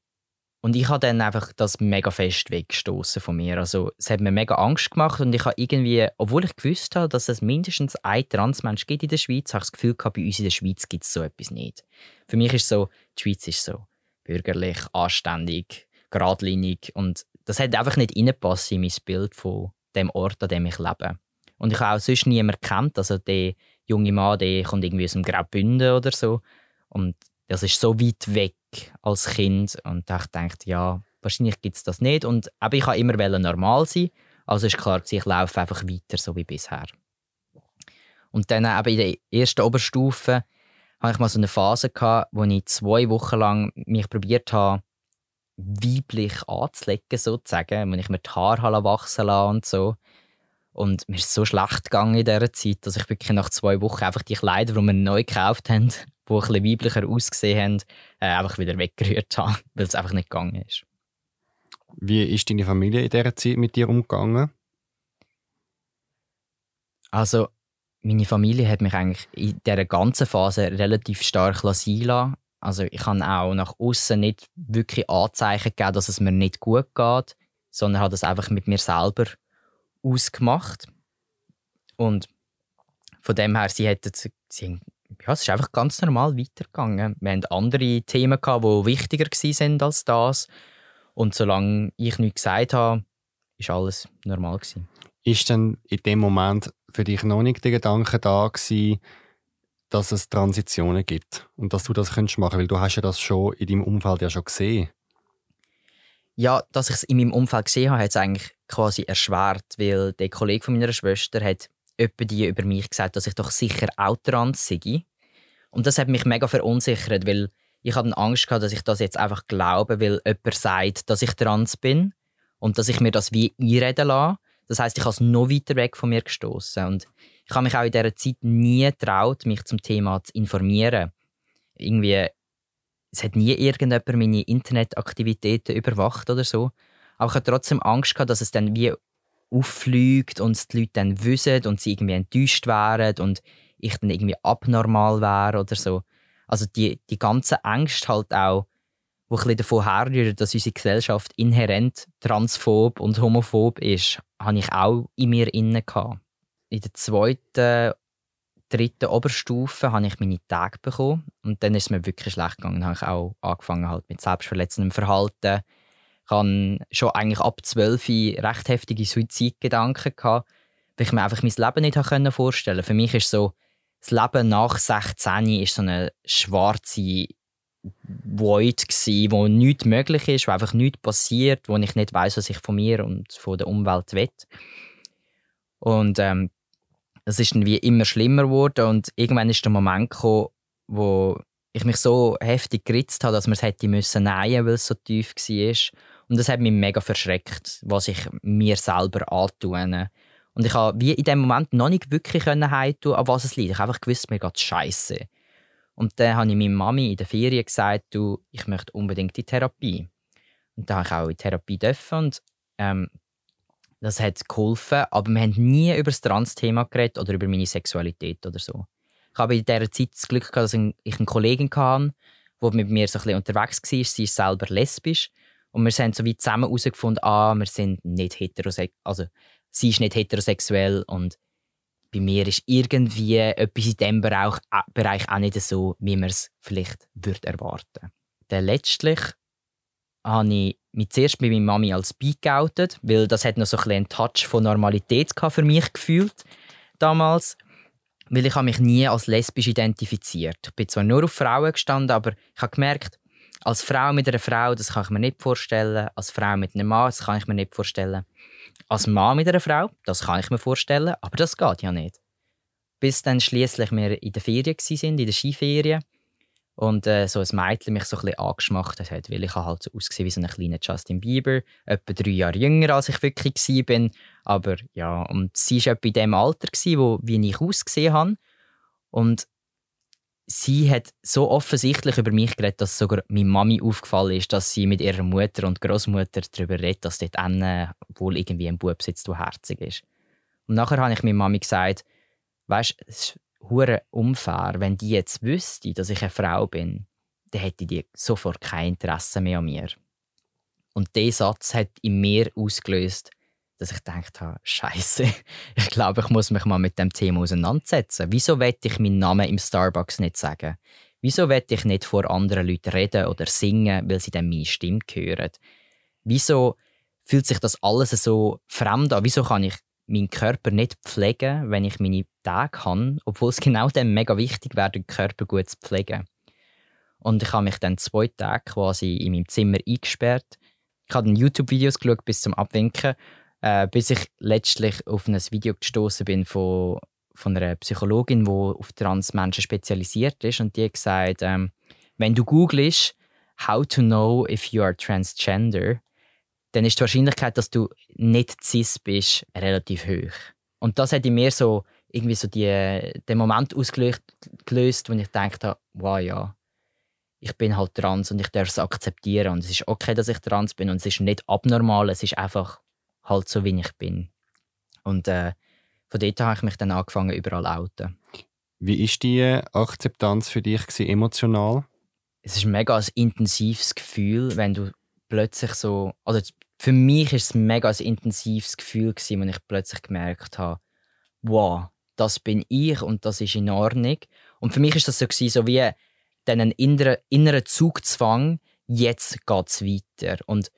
und ich habe dann einfach das mega fest weggestoßen von mir. Also es hat mir mega Angst gemacht und ich habe irgendwie, obwohl ich gewusst habe, dass es mindestens ein Transmensch gibt in der Schweiz, habe ich das Gefühl gehabt, bei uns in der Schweiz gibt es so etwas nicht. Für mich ist so, die Schweiz ist so bürgerlich, anständig, geradlinig und das hat einfach nicht reingepasst in mein Bild von dem Ort, an dem ich lebe. Und ich habe auch sonst niemanden kennt, also der junge Mann, der kommt irgendwie aus dem Graubünden oder so und das ist so weit weg als Kind und ich dachte, ja, wahrscheinlich gibt es das nicht. Und aber ich wollte immer normal sein, also ist klar, ich laufe einfach weiter, so wie bisher. Und dann eben in der ersten Oberstufe hatte ich mal so eine Phase, gehabt, wo ich zwei Wochen lang mich probiert habe, weiblich anzulegen, sozusagen, wenn ich mir die Haare wachsen lasse und so. Und mir ist so schlecht gegangen in dieser Zeit, dass ich wirklich nach zwei Wochen einfach die Kleider, die wir neu gekauft haben, die ein bisschen weiblicher ausgesehen haben, äh, einfach wieder weggerührt habe, weil es einfach nicht gegangen ist. Wie ist deine Familie in dieser Zeit mit dir umgegangen? Also, meine Familie hat mich eigentlich in dieser ganzen Phase relativ stark lassen. Also, ich habe auch nach außen nicht wirklich Anzeichen gegeben, dass es mir nicht gut geht, sondern habe das einfach mit mir selber ausgemacht. Und von dem her, sie, hätten, sie ja, es ist einfach ganz normal weitergegangen. Wir hatten andere Themen, gehabt, die wichtiger waren als das. Und solange ich nichts gesagt habe, war alles normal. Gewesen. Ist denn in dem Moment für dich noch nicht der Gedanke da gewesen, dass es Transitionen gibt und dass du das könntest machen, weil du hast ja das schon in deinem Umfeld ja schon gesehen. Ja, dass ich es in meinem Umfeld gesehen habe, hat es eigentlich quasi erschwert, weil der Kollege von meiner Schwester hat die über mich gesagt, dass ich doch sicher auch trans sei. Und das hat mich mega verunsichert, weil ich hatte Angst gehabt, dass ich das jetzt einfach glaube, weil jemand sagt, dass ich trans bin und dass ich mir das wie einreden lasse. Das heißt, ich habe es noch weiter weg von mir gestoßen und ich habe mich auch in dieser Zeit nie getraut, mich zum Thema zu informieren. Irgendwie, es hat nie irgendjemand meine Internetaktivitäten überwacht oder so. Aber ich hatte trotzdem Angst gehabt, dass es dann wie auffliegt und die Leute dann wissen und sie irgendwie enttäuscht wären und ich dann irgendwie abnormal wäre oder so. Also die, die ganze Angst halt auch, wo ein davon herrührt, dass unsere Gesellschaft inhärent transphob und homophob ist, habe ich auch in mir inne In der zweiten, dritten Oberstufe habe ich meine Tage bekommen und dann ist es mir wirklich schlecht gegangen. Dann habe ich auch angefangen halt mit selbstverletzendem Verhalten, ich hatte schon eigentlich ab 12 recht heftige Suizidgedanken, gehabt, weil ich mir einfach mein Leben nicht vorstellen konnte. Für mich ist so, das Leben nach 16 ist so eine schwarze Void gsi, wo nichts möglich ist, wo einfach nichts passiert, wo ich nicht weiß, was ich von mir und von der Umwelt will. Und ähm, das ist dann wie immer schlimmer geworden und irgendwann ist der Moment gekommen, wo ich mich so heftig geritzt habe, dass man es hätte müssen nähen, weil es so tief war. Und das hat mich mega verschreckt, was ich mir selber antue. Und ich habe wie in dem Moment noch nicht wirklich heimtun, an was es liegt. Ich habe einfach gewusst, mir geht scheiße. Und dann habe ich meiner Mami in der Ferien gesagt, du, ich möchte unbedingt in Therapie. Und dann habe ich auch in Therapie dürfen und ähm, das hat geholfen, aber wir haben nie über das Trans-Thema geredet oder über meine Sexualität oder so. Ich habe in dieser Zeit das Glück gehabt, dass ich eine Kollegin hatte, die mit mir so ein bisschen unterwegs war. Sie ist selber lesbisch und wir haben so wie zusammen herausgefunden, ah, wir sind nicht heterosexuell, also sie ist nicht heterosexuell und bei mir ist irgendwie etwas in diesem Bereich, äh, Bereich auch nicht so, wie man es vielleicht würde erwarten Dann letztlich habe ich mich zuerst mit meiner Mami als bi geoutet, weil das hat noch so ein einen Touch von Normalität für mich gefühlt damals. Weil ich habe mich nie als lesbisch identifiziert. Ich bin zwar nur auf Frauen gestanden, aber ich habe gemerkt, als Frau mit einer Frau, das kann ich mir nicht vorstellen. Als Frau mit einem Mann, das kann ich mir nicht vorstellen. Als Mann mit einer Frau, das kann ich mir vorstellen, aber das geht ja nicht. Bis dann schließlich wir in der Ferien sind, in der Skiferien. Und äh, so ein Mädchen mich so ein bisschen angeschmachtet hat, weil ich halt so ausgesehen wie so ein kleiner Justin Bieber, etwa drei Jahre jünger als ich wirklich war. Aber ja, und sie war etwa in dem Alter, gewesen, wo, wie ich ausgesehen habe. Und sie hat so offensichtlich über mich geredet, dass sogar meine Mami aufgefallen ist, dass sie mit ihrer Mutter und Großmutter darüber redet, dass dort wohl irgendwie ein Bub sitzt, der herzig ist. Und nachher habe ich meiner Mami gesagt, weißt, hure unfair, wenn die jetzt wüsste, dass ich eine Frau bin, dann hätte die sofort kein Interesse mehr an mir. Und dieser Satz hat in mir ausgelöst, dass ich gedacht habe, Scheiße, ich glaube, ich muss mich mal mit dem Thema auseinandersetzen. Wieso wette ich meinen Namen im Starbucks nicht sagen? Wieso wette ich nicht vor anderen Leuten reden oder singen, weil sie dann meine Stimme hören? Wieso fühlt sich das alles so fremd an? Wieso kann ich meinen Körper nicht pflegen, wenn ich meine Tage habe, obwohl es genau dann mega wichtig wäre, den Körper gut zu pflegen? Und ich habe mich dann zwei Tage quasi in meinem Zimmer eingesperrt. Ich habe YouTube-Videos geschaut bis zum Abwinken äh, bis ich letztlich auf ein Video gestoßen bin von, von einer Psychologin, die auf Transmenschen spezialisiert ist und die hat gesagt, ähm, wenn du googelst «How to know if you are transgender», dann ist die Wahrscheinlichkeit, dass du nicht cis bist, relativ hoch. Und das hat in mir so irgendwie so die, den Moment ausgelöst, wo ich dachte, wow, ja, ich bin halt trans und ich darf es akzeptieren und es ist okay, dass ich trans bin und es ist nicht abnormal, es ist einfach halt so, wie ich bin. Und äh, von dort habe ich mich dann angefangen, überall outen. Wie ist die Akzeptanz für dich gewesen, emotional? Es ist ein mega ein intensives Gefühl, wenn du plötzlich so, oder für mich ist es ein mega ein intensives Gefühl wenn ich plötzlich gemerkt habe, wow, das bin ich und das ist in Ordnung. Und für mich ist das so gewesen, so wie einen inneren, inneren Zugzwang, jetzt geht es weiter. Und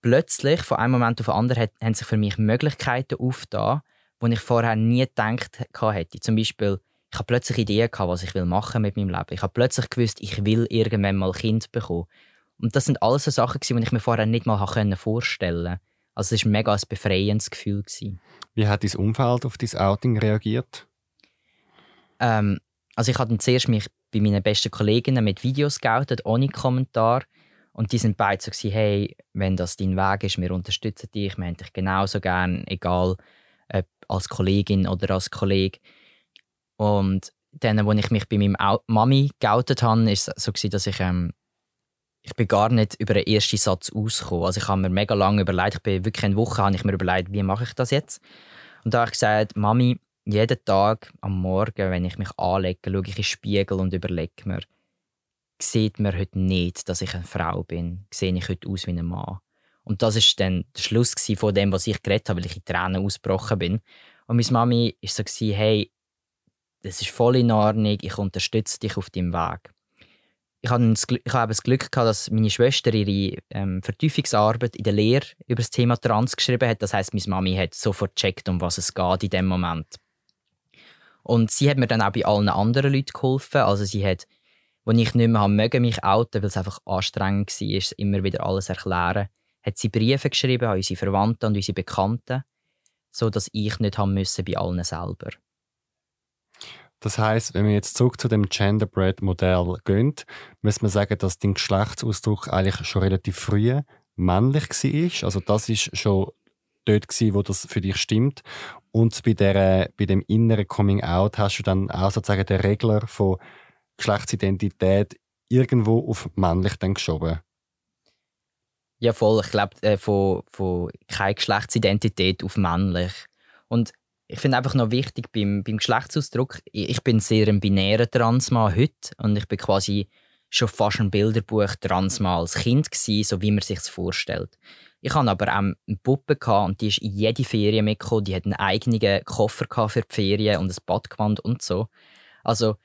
plötzlich, von einem Moment auf den anderen, haben sich für mich Möglichkeiten aufgetan, die ich vorher nie gedacht hätte. Zum Beispiel, ich habe plötzlich Ideen gehabt, was ich machen mit meinem Leben. Ich habe plötzlich gewusst, ich will irgendwann mal Kind bekommen. Und das sind alles so Sachen, die ich mir vorher nicht mal vorstellen konnte. Also es war mega ein befreiendes Gefühl. Wie hat dein Umfeld auf dein Outing reagiert? Ähm, also ich habe zuerst mich bei meinen besten Kolleginnen mit Videos geoutet, ohne Kommentar. Und die sind beide so, gewesen, hey, wenn das dein Weg ist, wir unterstützen dich, wir haben dich genauso gern, egal ob als Kollegin oder als Kollege. Und dann, als ich mich bei meinem Mami geoutet habe, war es so, gewesen, dass ich, ähm, ich bin gar nicht über den ersten Satz ausgekommen. Also ich habe mir mega lange überlegt, ich bin wirklich eine Woche, habe ich mir überlegt, wie mache ich das jetzt? Und da habe ich gesagt, Mami, jeden Tag am Morgen, wenn ich mich anlege, schaue ich in den Spiegel und überlege mir, sieht man heute nicht, dass ich eine Frau bin. Sehe ich heute aus wie ein Mann. Und das ist dann der Schluss von dem, was ich geredet habe, weil ich in Tränen ausgebrochen bin. Und meine Mami war so, hey, das ist voll in Ordnung, ich unterstütze dich auf deinem Weg. Ich habe, das, ich habe das Glück gehabt, dass meine Schwester ihre ähm, Vertiefungsarbeit in der Lehre über das Thema Trans geschrieben hat. Das heißt, meine Mami hat sofort gecheckt, um was es geht in dem Moment. Und sie hat mir dann auch bei allen anderen Leuten geholfen. Also sie hat als ich nicht mehr mögen, mich outen, weil es einfach anstrengend war, immer wieder alles erklären, hat sie Briefe geschrieben an unsere Verwandten und unsere Bekannten, so dass ich nicht haben müssen bei allen selber. Das heißt, wenn wir jetzt zurück zu dem Genderbread-Modell gehen, muss man sagen, dass dein Geschlechtsausdruck eigentlich schon relativ früh männlich war. Also das ist schon dort gewesen, wo das für dich stimmt. Und bei, der, bei dem inneren Coming Out hast du dann auch sozusagen den Regler von Geschlechtsidentität irgendwo auf männlich dann geschoben. Ja, voll. Ich glaube, äh, von, von keine Geschlechtsidentität auf männlich. Und ich finde einfach noch wichtig beim, beim Geschlechtsausdruck, ich bin sehr ein binärer Transmann heute und ich bin quasi schon fast ein Bilderbuch Transmann als Kind gewesen, so wie man sich vorstellt. Ich hatte aber auch eine Puppe und die ist in jede Ferien mitgekommen. Die hat einen eigenen Koffer für die Ferien und ein Badgewand und so. Also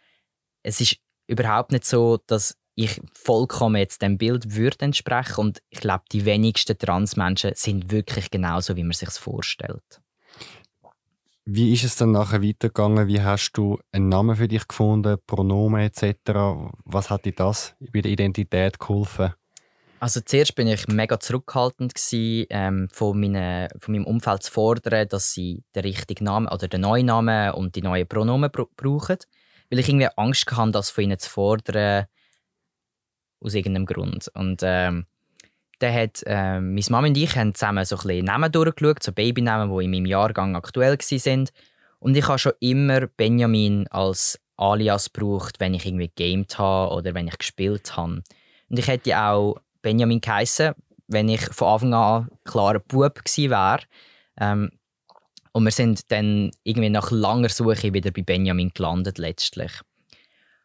es ist überhaupt nicht so, dass ich vollkommen jetzt dem Bild würde entsprechen und ich glaube, die wenigsten Transmenschen sind wirklich genauso, wie man sich vorstellt. Wie ist es dann nachher weitergegangen? Wie hast du einen Namen für dich gefunden, Pronomen etc.? Was hat dir das bei der Identität geholfen? Also zuerst bin ich mega zurückhaltend gewesen, ähm, von, meine, von meinem Umfeld zu fordern, dass sie den richtigen Namen oder den neuen Namen und die neuen Pronomen brauchen, weil ich irgendwie Angst hatte, das von ihnen zu fordern aus irgendeinem Grund. Und ähm, dann hat äh, meine Mama und ich haben zusammen so ein bisschen Namen durchgeschaut, so Babynamen, die in meinem Jahrgang aktuell waren. Und ich habe schon immer Benjamin als Alias gebraucht, wenn ich irgendwie gamed habe oder wenn ich gespielt habe. Und ich hätte auch Benjamin geheissen, wenn ich von Anfang an klarer Bub gewesen wäre. Ähm, und wir sind dann irgendwie nach langer Suche wieder bei Benjamin gelandet letztlich.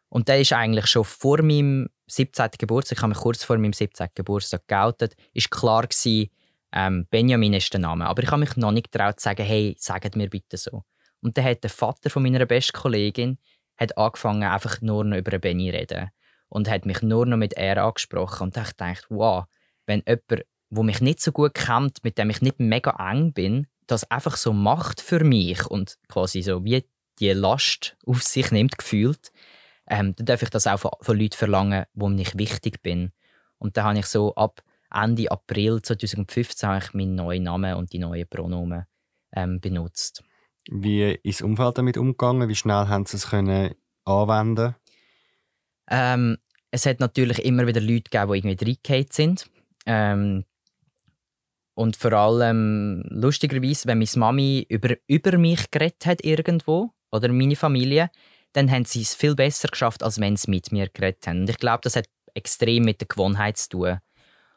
Und der ist eigentlich schon vor meinem 17. Geburtstag, ich habe mich kurz vor meinem 17. Geburtstag geoutet, ist klar gewesen, ähm, Benjamin ist der Name. Aber ich habe mich noch nicht getraut zu sagen, hey, sagt mir bitte so. Und dann hat der Vater von meiner besten Kollegin hat angefangen, einfach nur noch über Benny zu reden. Und hat mich nur noch mit er angesprochen. Und ich dachte, wow, wenn jemand, der mich nicht so gut kennt, mit dem ich nicht mega eng bin, das einfach so macht für mich und quasi so wie die Last auf sich nimmt, gefühlt, ähm, dann darf ich das auch von, von Leuten verlangen, wo ich wichtig bin. Und da habe ich so ab Ende April 2015 ich meinen neuen Namen und die neuen Pronomen ähm, benutzt. Wie ist das Umfeld damit umgegangen? Wie schnell haben Sie es können anwenden? Ähm, es hat natürlich immer wieder Leute gegeben, die irgendwie reingefallen sind. Ähm, und vor allem lustigerweise, wenn meine Mami über, über mich geredet hat irgendwo oder meine Familie, dann haben sie es viel besser geschafft, als wenn sie mit mir geredet haben. Und ich glaube, das hat extrem mit der Gewohnheit zu tun.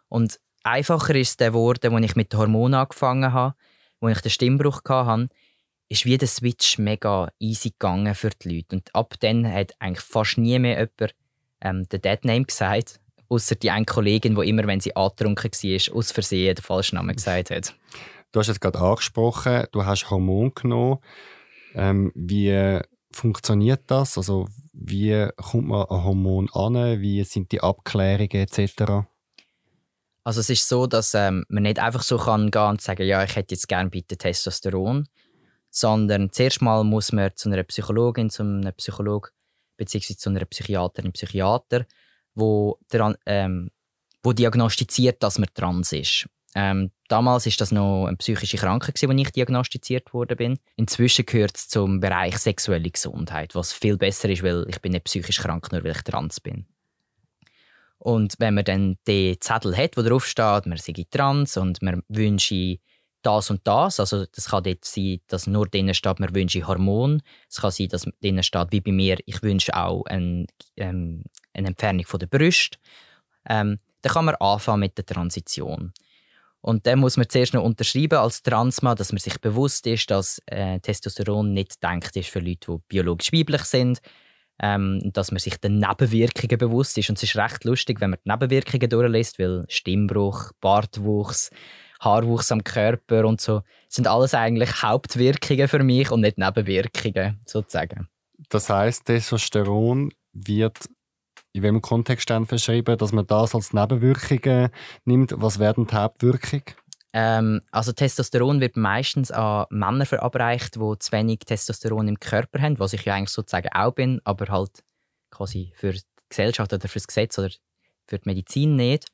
Und einfacher ist es geworden, als ich mit den Hormonen angefangen habe, als ich den Stimmbruch hatte, ist wie der Switch mega easy gegangen für die Leute. Und ab dann hat eigentlich fast nie mehr jemand ähm, den Deadname gesagt, außer die eine Kollegin, die immer, wenn sie angetrunken war, aus Versehen den falschen Namen gesagt hat. Du hast es gerade angesprochen, du hast Hormon genommen. Ähm, wie funktioniert das? Also wie kommt man an Hormon an? Wie sind die Abklärungen etc.? Also es ist so, dass ähm, man nicht einfach so kann gehen und sagen, ja, ich hätte jetzt gerne bitte Testosteron, sondern zuerst mal muss man zu einer Psychologin, zu einem Psychologen bzw. zu einer Psychiaterin, Psychiater, wo, der, ähm, wo diagnostiziert, dass man trans ist. Ähm, damals ist das noch eine psychische Krankheit, als ich diagnostiziert bin. Inzwischen gehört es zum Bereich sexuelle Gesundheit, was viel besser ist, weil ich bin nicht psychisch krank, nur weil ich trans bin. Und wenn man dann den Zettel hat, wo drauf steht, man sei trans und man wünsche das und das, also das kann dort sein, dass nur drinnen steht, man wünsche Hormon. Es kann sein, dass drinnen steht, wie bei mir, ich wünsche auch ein, ähm, eine Entfernung von der Brust. Ähm, dann kann man anfangen mit der Transition. Und dann muss man zuerst noch unterschreiben als Transmann, dass man sich bewusst ist, dass äh, Testosteron nicht denkt ist für Leute, die biologisch weiblich sind. Ähm, dass man sich den Nebenwirkungen bewusst ist. Und es ist recht lustig, wenn man die Nebenwirkungen durchliest, weil Stimmbruch, Bartwuchs, Haarwuchs am Körper und so sind alles eigentlich Hauptwirkungen für mich und nicht Nebenwirkungen sozusagen. Das heißt, Testosteron wird in welchem Kontext dann verschrieben, dass man das als Nebenwirkungen nimmt? Was werden die Hauptwirkungen? Ähm, also Testosteron wird meistens an Männer verabreicht, die zu wenig Testosteron im Körper haben, was ich ja eigentlich sozusagen auch bin, aber halt quasi für die Gesellschaft oder für das Gesetz oder für die Medizin nicht.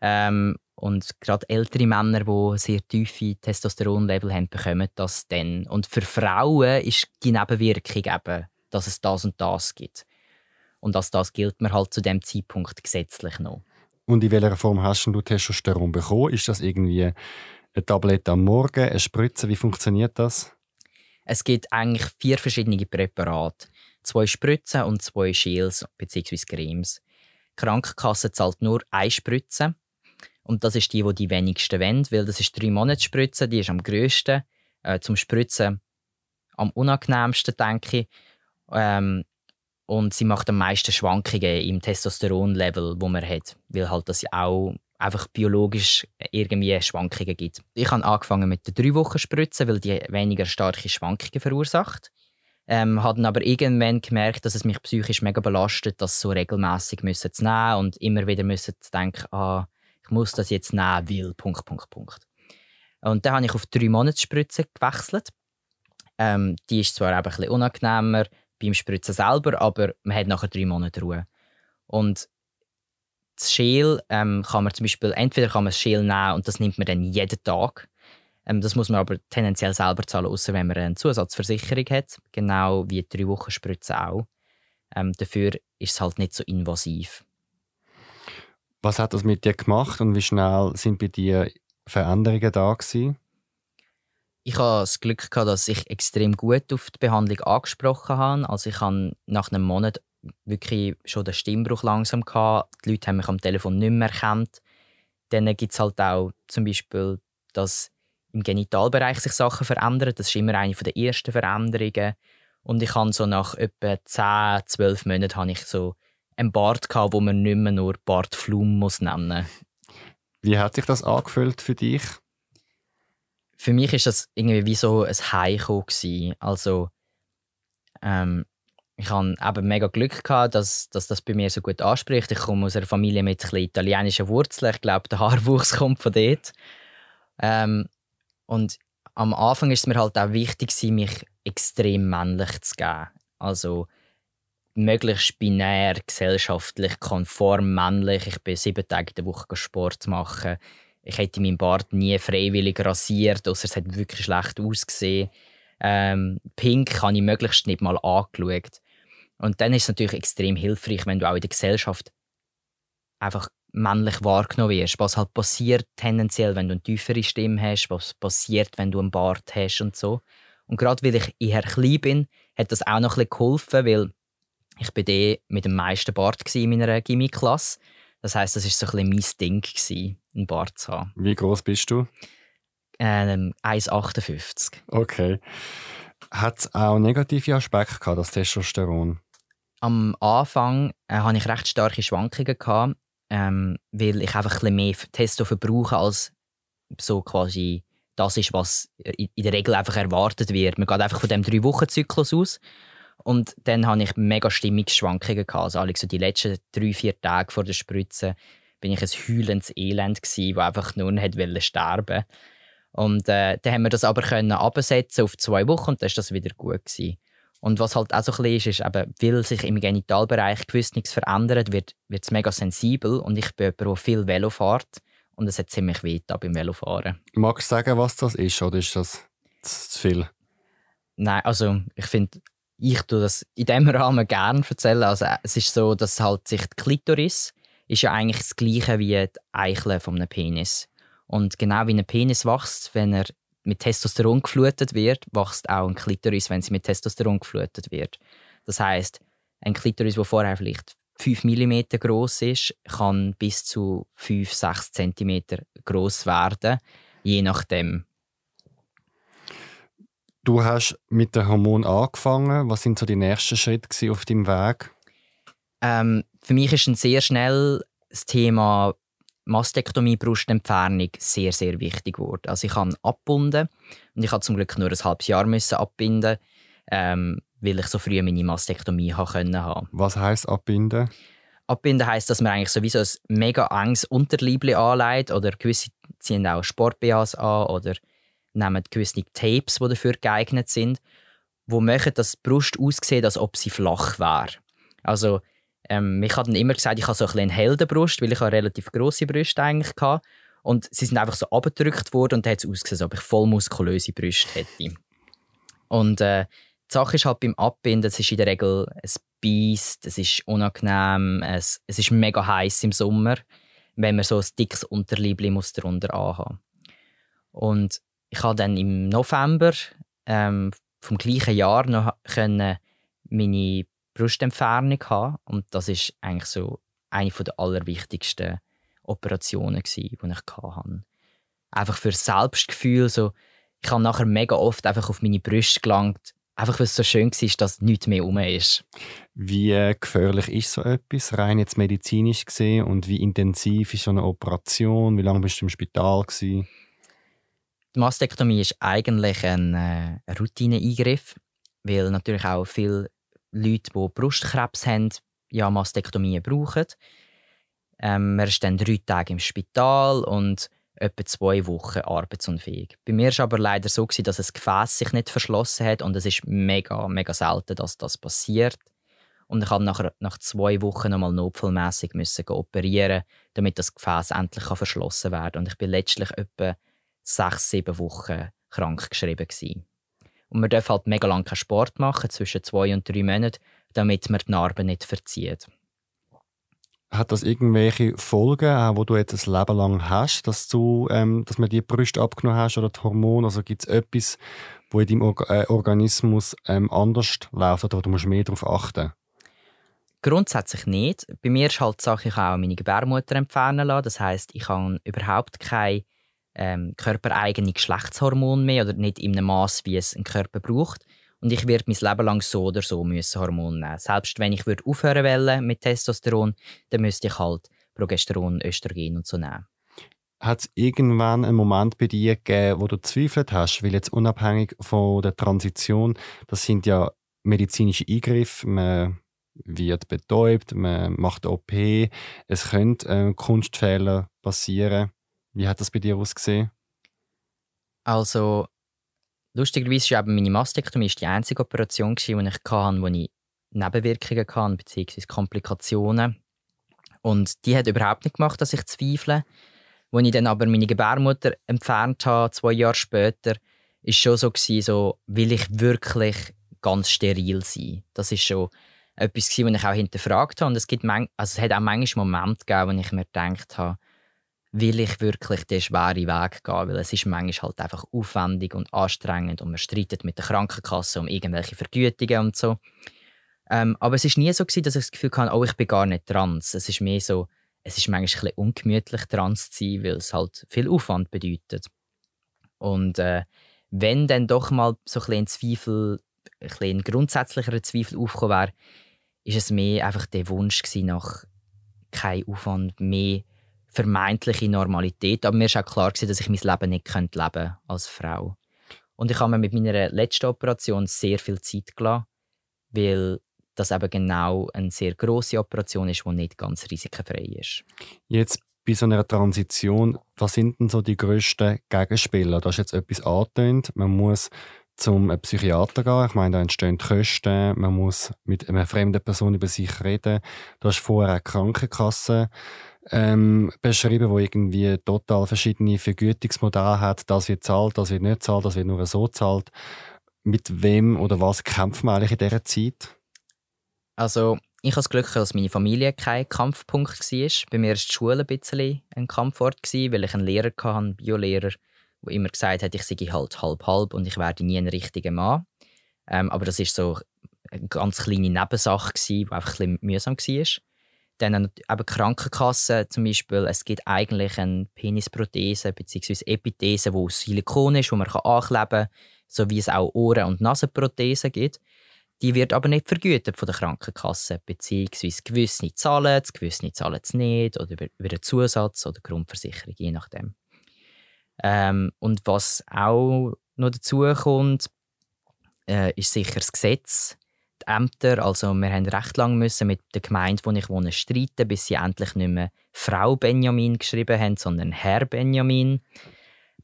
Ähm, und gerade ältere Männer, die sehr tiefe Testosteronlevel haben, bekommen das dann. Und für Frauen ist die Nebenwirkung eben, dass es das und das gibt. Und als das gilt man halt zu dem Zeitpunkt gesetzlich noch. Und in welcher Form hast du Testosteron bekommen? Ist das irgendwie eine Tablette am Morgen, eine Spritze? Wie funktioniert das? Es gibt eigentlich vier verschiedene Präparate. Zwei Spritzen und zwei Shields bzw. Cremes. Die Krankenkasse zahlt nur eine Spritze. Und das ist die, die die wenigsten wollen, weil das ist drei Monatsspritze, die ist am grössten. Äh, zum Spritzen am unangenehmsten, denke ich. Ähm, und sie macht am meisten Schwankungen im Testosteronlevel, wo man hat, weil halt das auch einfach biologisch irgendwie Schwankungen gibt. Ich habe angefangen mit der drei Wochen Spritze, weil die weniger starke Schwankungen verursacht. Ähm, habe dann aber irgendwann gemerkt, dass es mich psychisch mega belastet, das so regelmäßig zu nehmen und immer wieder müssen zu denken, ah, ich muss das jetzt nehmen, weil, Punkt, Punkt, Punkt. Und dann habe ich auf drei Monatsspritze gewechselt. Ähm, die ist zwar ein bisschen unangenehmer beim Spritzen selber, aber man hat nachher drei Monate Ruhe. Und das Schäl ähm, kann man zum Beispiel, entweder kann man das Schäl nehmen und das nimmt man dann jeden Tag. Ähm, das muss man aber tendenziell selber zahlen, außer wenn man eine Zusatzversicherung hat, genau wie drei Wochen Spritze auch. Ähm, dafür ist es halt nicht so invasiv. Was hat das mit dir gemacht und wie schnell sind bei dir Veränderungen da gewesen? Ich hatte das Glück, gehabt, dass ich extrem gut auf die Behandlung angesprochen habe. Also ich habe nach einem Monat wirklich schon den Stimmbruch langsam gehabt. Die Leute haben mich am Telefon nicht mehr erkannt. Dann gibt es halt auch zum Beispiel, dass im Genitalbereich sich Sachen verändern. Das ist immer eine der ersten Veränderungen. Und ich habe so nach etwa 10, 12 Monaten habe ich so einen Bart gehabt, wo man nicht mehr nur Bartflum muss nennen. Wie hat sich das angefühlt für dich? Für mich ist das irgendwie wie so ein Heimkommen Also ähm, ich habe eben mega Glück gehabt, dass, dass das bei mir so gut anspricht. Ich komme aus einer Familie mit ein italienischen Wurzeln. Ich glaube, der Haarwuchs kommt von dort. Ähm, und am Anfang ist es mir halt auch wichtig, mich extrem männlich zu geben. Also möglichst binär, gesellschaftlich, konform männlich. Ich bin sieben Tage in der Woche Sport machen. Ich hätte meinen Bart nie freiwillig rasiert, außer es hat wirklich schlecht ausgesehen. Ähm, Pink habe ich möglichst nicht mal angeschaut. Und dann ist es natürlich extrem hilfreich, wenn du auch in der Gesellschaft einfach männlich wahrgenommen wirst. Was halt passiert tendenziell, wenn du eine tiefere Stimme hast, was passiert, wenn du einen Bart hast und so. Und gerade weil ich eher klein bin, hat das auch noch ein bisschen geholfen, weil ich bin mit dem meisten Bart in meiner Gimmiklasse. Das heißt, das ist so ein bisschen mein Ding, einen Bart zu haben. Wie groß bist du? Ähm, 1,58. Okay. Hat es auch negative Aspekte gehabt, das Testosteron? am Anfang äh, hatte ich recht starke Schwankungen, gehabt, ähm, weil ich einfach ein mehr Testo verbrauche, als so quasi das ist, was in der Regel einfach erwartet wird. Man geht einfach von dem drei Wochen Zyklus aus. Und dann hatte ich mega Stimmungsschwankungen. Gehabt. Also so die letzten drei, vier Tage vor der Spritze bin ich ein heulendes Elend gsi, wo einfach nur sterben sterben. Und äh, dann haben wir das aber können absetzen auf zwei Wochen und dann war das wieder gut gewesen. Und was halt auch so ein bisschen ist, ist eben, weil sich im Genitalbereich gewiss nichts verändert, wird es mega sensibel. Und ich bin jemand, der viel Velo fährt. Und es hat ziemlich weh beim Velofahren. Magst du sagen, was das ist, oder ist das zu viel? Nein, also ich finde, ich tue das in diesem Rahmen gerne erzählen. Also es ist so, dass halt sich die Klitoris ist ja eigentlich das gleiche wie die Eichel von einem Penis. Und genau wie ein Penis wächst, wenn er mit Testosteron geflutet wird, wächst auch ein Klitoris, wenn sie mit Testosteron geflutet wird. Das heißt, ein Klitoris, der vorher vielleicht 5 mm groß ist, kann bis zu 5, 6 cm groß werden, je nachdem. Du hast mit dem Hormon angefangen. Was sind so die nächsten Schritte auf deinem Weg? Ähm, für mich ist ein sehr schnell das Thema Mastektomie, Brustentfernung sehr, sehr wichtig geworden. Also ich habe abgebunden und ich habe zum Glück nur ein halbes Jahr müssen abbinden, ähm, weil ich so früh meine Mastektomie haben können Was heißt abbinden? Abbinden heißt, dass man eigentlich sowieso ein mega enges Unterliebli anlegt oder gewisse ziehen auch Sport-BHs an oder nehmen gewisse Tapes, die dafür geeignet sind, wo machen, dass die Brust aussieht, als ob sie flach wäre. Also ähm, ich habe dann immer gesagt, ich habe so ein eine Heldenbrust, weil ich eine relativ grosse Brüste eigentlich hatte. Und sie sind einfach so abgedrückt worden und dann hat es ausgesehen, als ob ich voll muskulöse Brüste hätte. Und äh, die Sache ist halt beim Abbinden, es ist in der Regel ein Biest, es ist unangenehm, es, es ist mega heiß im Sommer, wenn man so ein dickes Unterliebli muss darunter anhaben. Und ich habe dann im November ähm, vom gleichen Jahr noch können meine Brustentfernung haben. Und das ist eigentlich so eine der allerwichtigsten Operationen, die ich hatte. Einfach für das Selbstgefühl. So, ich habe nachher mega oft einfach auf meine Brüste gelangt, einfach weil es so schön war, dass nichts mehr rum ist. Wie äh, gefährlich ist so etwas, rein jetzt medizinisch gesehen, und wie intensiv ist so eine Operation? Wie lange bist du im Spital? Gewesen? Die Mastektomie ist eigentlich ein äh, Routineeingriff, weil natürlich auch viele Leute, die Brustkrebs haben, ja Mastektomie brauchen. Ähm, man ist dann drei Tage im Spital und etwa zwei Wochen arbeitsunfähig. Bei mir war es aber leider so, dass das Gefäß sich nicht verschlossen hat und es ist mega, mega selten, dass das passiert. Und ich habe nach, zwei Wochen nochmal notfallmässig müssen operieren, damit das Gefäß endlich verschlossen werden kann. Und ich bin letztlich etwa sechs, sieben Wochen krank geschrieben gewesen. Und man darf halt mega lange keinen Sport machen, zwischen zwei und drei Monaten, damit man die Narben nicht verzieht. Hat das irgendwelche Folgen, auch wo du jetzt ein Leben lang hast, dass du, ähm, dass man die Brüste abgenommen hast oder die Hormone? Also gibt es etwas, wo in deinem Or äh, Organismus ähm, anders läuft oder du musst mehr darauf achten? Grundsätzlich nicht. Bei mir ist halt die Sache, ich habe auch meine Gebärmutter entfernen lassen. Das heißt, ich habe überhaupt kein ähm, körpereigene Geschlechtshormon mehr oder nicht in einem Maß, wie es ein Körper braucht. Und ich werde mein Leben lang so oder so müssen Hormone nehmen. Selbst wenn ich würde aufhören wollen mit Testosteron, dann müsste ich halt Progesteron, Östrogen und so nehmen. Hat es irgendwann einen Moment bei dir gegeben, wo du zweifelt hast? Weil jetzt unabhängig von der Transition, das sind ja medizinische Eingriffe, man wird betäubt, man macht OP, es können äh, Kunstfehler passieren. Wie hat das bei dir ausgesehen? Also, lustigerweise war eben meine Mastektomie die einzige Operation, die ich hatte, wo ich Nebenwirkungen hatte, bzw. Komplikationen. Und die hat überhaupt nicht gemacht, dass ich zweifle. Als ich dann aber meine Gebärmutter entfernt habe, zwei Jahre später, war es schon so, gewesen, so will ich wirklich ganz steril sein. Das ist schon etwas, was ich auch hinterfragt habe. Und es, gibt also es hat auch manchmal Momente gegeben, wo ich mir gedacht habe, will ich wirklich den schweren Weg gehen, weil es ist manchmal halt einfach aufwendig und anstrengend und man streitet mit der Krankenkasse um irgendwelche Vergütungen und so. Ähm, aber es ist nie so gewesen, dass ich das Gefühl hatte, oh, ich bin gar nicht trans. Es ist mehr so, es ist manchmal ein ungemütlich trans zu sein, weil es halt viel Aufwand bedeutet. Und äh, wenn dann doch mal so ein Zweifel, ein bisschen grundsätzlicherer Zweifel aufgekommen wäre, ist es mehr einfach der Wunsch gewesen nach kein Aufwand mehr vermeintliche Normalität. Aber mir war auch klar, dass ich mein Leben nicht leben könnte als Frau. Und ich habe mir mit meiner letzten Operation sehr viel Zeit gelassen, weil das eben genau eine sehr große Operation ist, die nicht ganz risikofrei ist. Jetzt bei so einer Transition, was sind denn so die grössten Gegenspieler? Da ist jetzt etwas angetönt. Man muss zum Psychiater gehen. Ich meine, da entstehen Kosten. Man muss mit einer fremden Person über sich reden. Da ist vorher eine Krankenkasse ähm, beschrieben, wo irgendwie total verschiedene Vergütungsmodelle hat. Das wird zahlt, das wird nicht zahlt, das wird nur so zahlt. Mit wem oder was kämpft man eigentlich in dieser Zeit? Also, ich habe das Glück, dass meine Familie kein Kampfpunkt war. Bei mir war die Schule ein bisschen ein Kampfort, weil ich einen Lehrer hatte, einen Biolehrer, der immer gesagt hat, ich sei halt halb-halb und ich werde nie ein richtiger Mann. Ähm, aber das war so eine ganz kleine Nebensache, die einfach ein bisschen mühsam war. Dann eben Krankenkassen zum Beispiel. Es gibt eigentlich eine Penisprothese bzw. Epithese, die aus Silikon ist, die man ankleben kann, so wie es auch Ohren- und Nasenprothesen gibt. Die wird aber nicht vergütet von der Krankenkasse, beziehungsweise gewisse zahlen es, gewisse zahlen es nicht, oder über einen Zusatz oder Grundversicherung, je nachdem. Ähm, und was auch noch dazu kommt, äh, ist sicher das Gesetz Ämter, also wir haben recht lange müssen mit der Gemeinde, wo ich wohne, streiten, bis sie endlich nicht mehr Frau Benjamin geschrieben haben, sondern Herr Benjamin.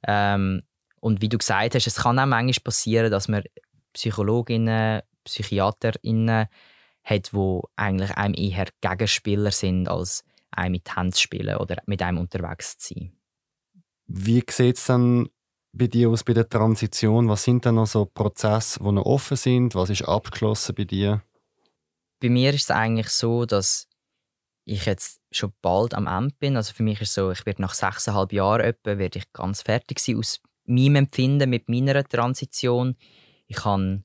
Ähm, und wie du gesagt hast, es kann auch manchmal passieren, dass man Psychologinnen, Psychiaterinnen hat, die eigentlich einem eher Gegenspieler sind, als einem mit Hand spielen oder mit einem unterwegs zu sein. Wie sieht es dann bei dir aus bei der Transition? Was sind denn noch so Prozesse, die noch offen sind? Was ist abgeschlossen bei dir? Bei mir ist es eigentlich so, dass ich jetzt schon bald am Ende bin. Also für mich ist es so, ich werde nach sechseinhalb Jahren etwa, werde ich ganz fertig sein aus meinem Empfinden mit meiner Transition. Ich habe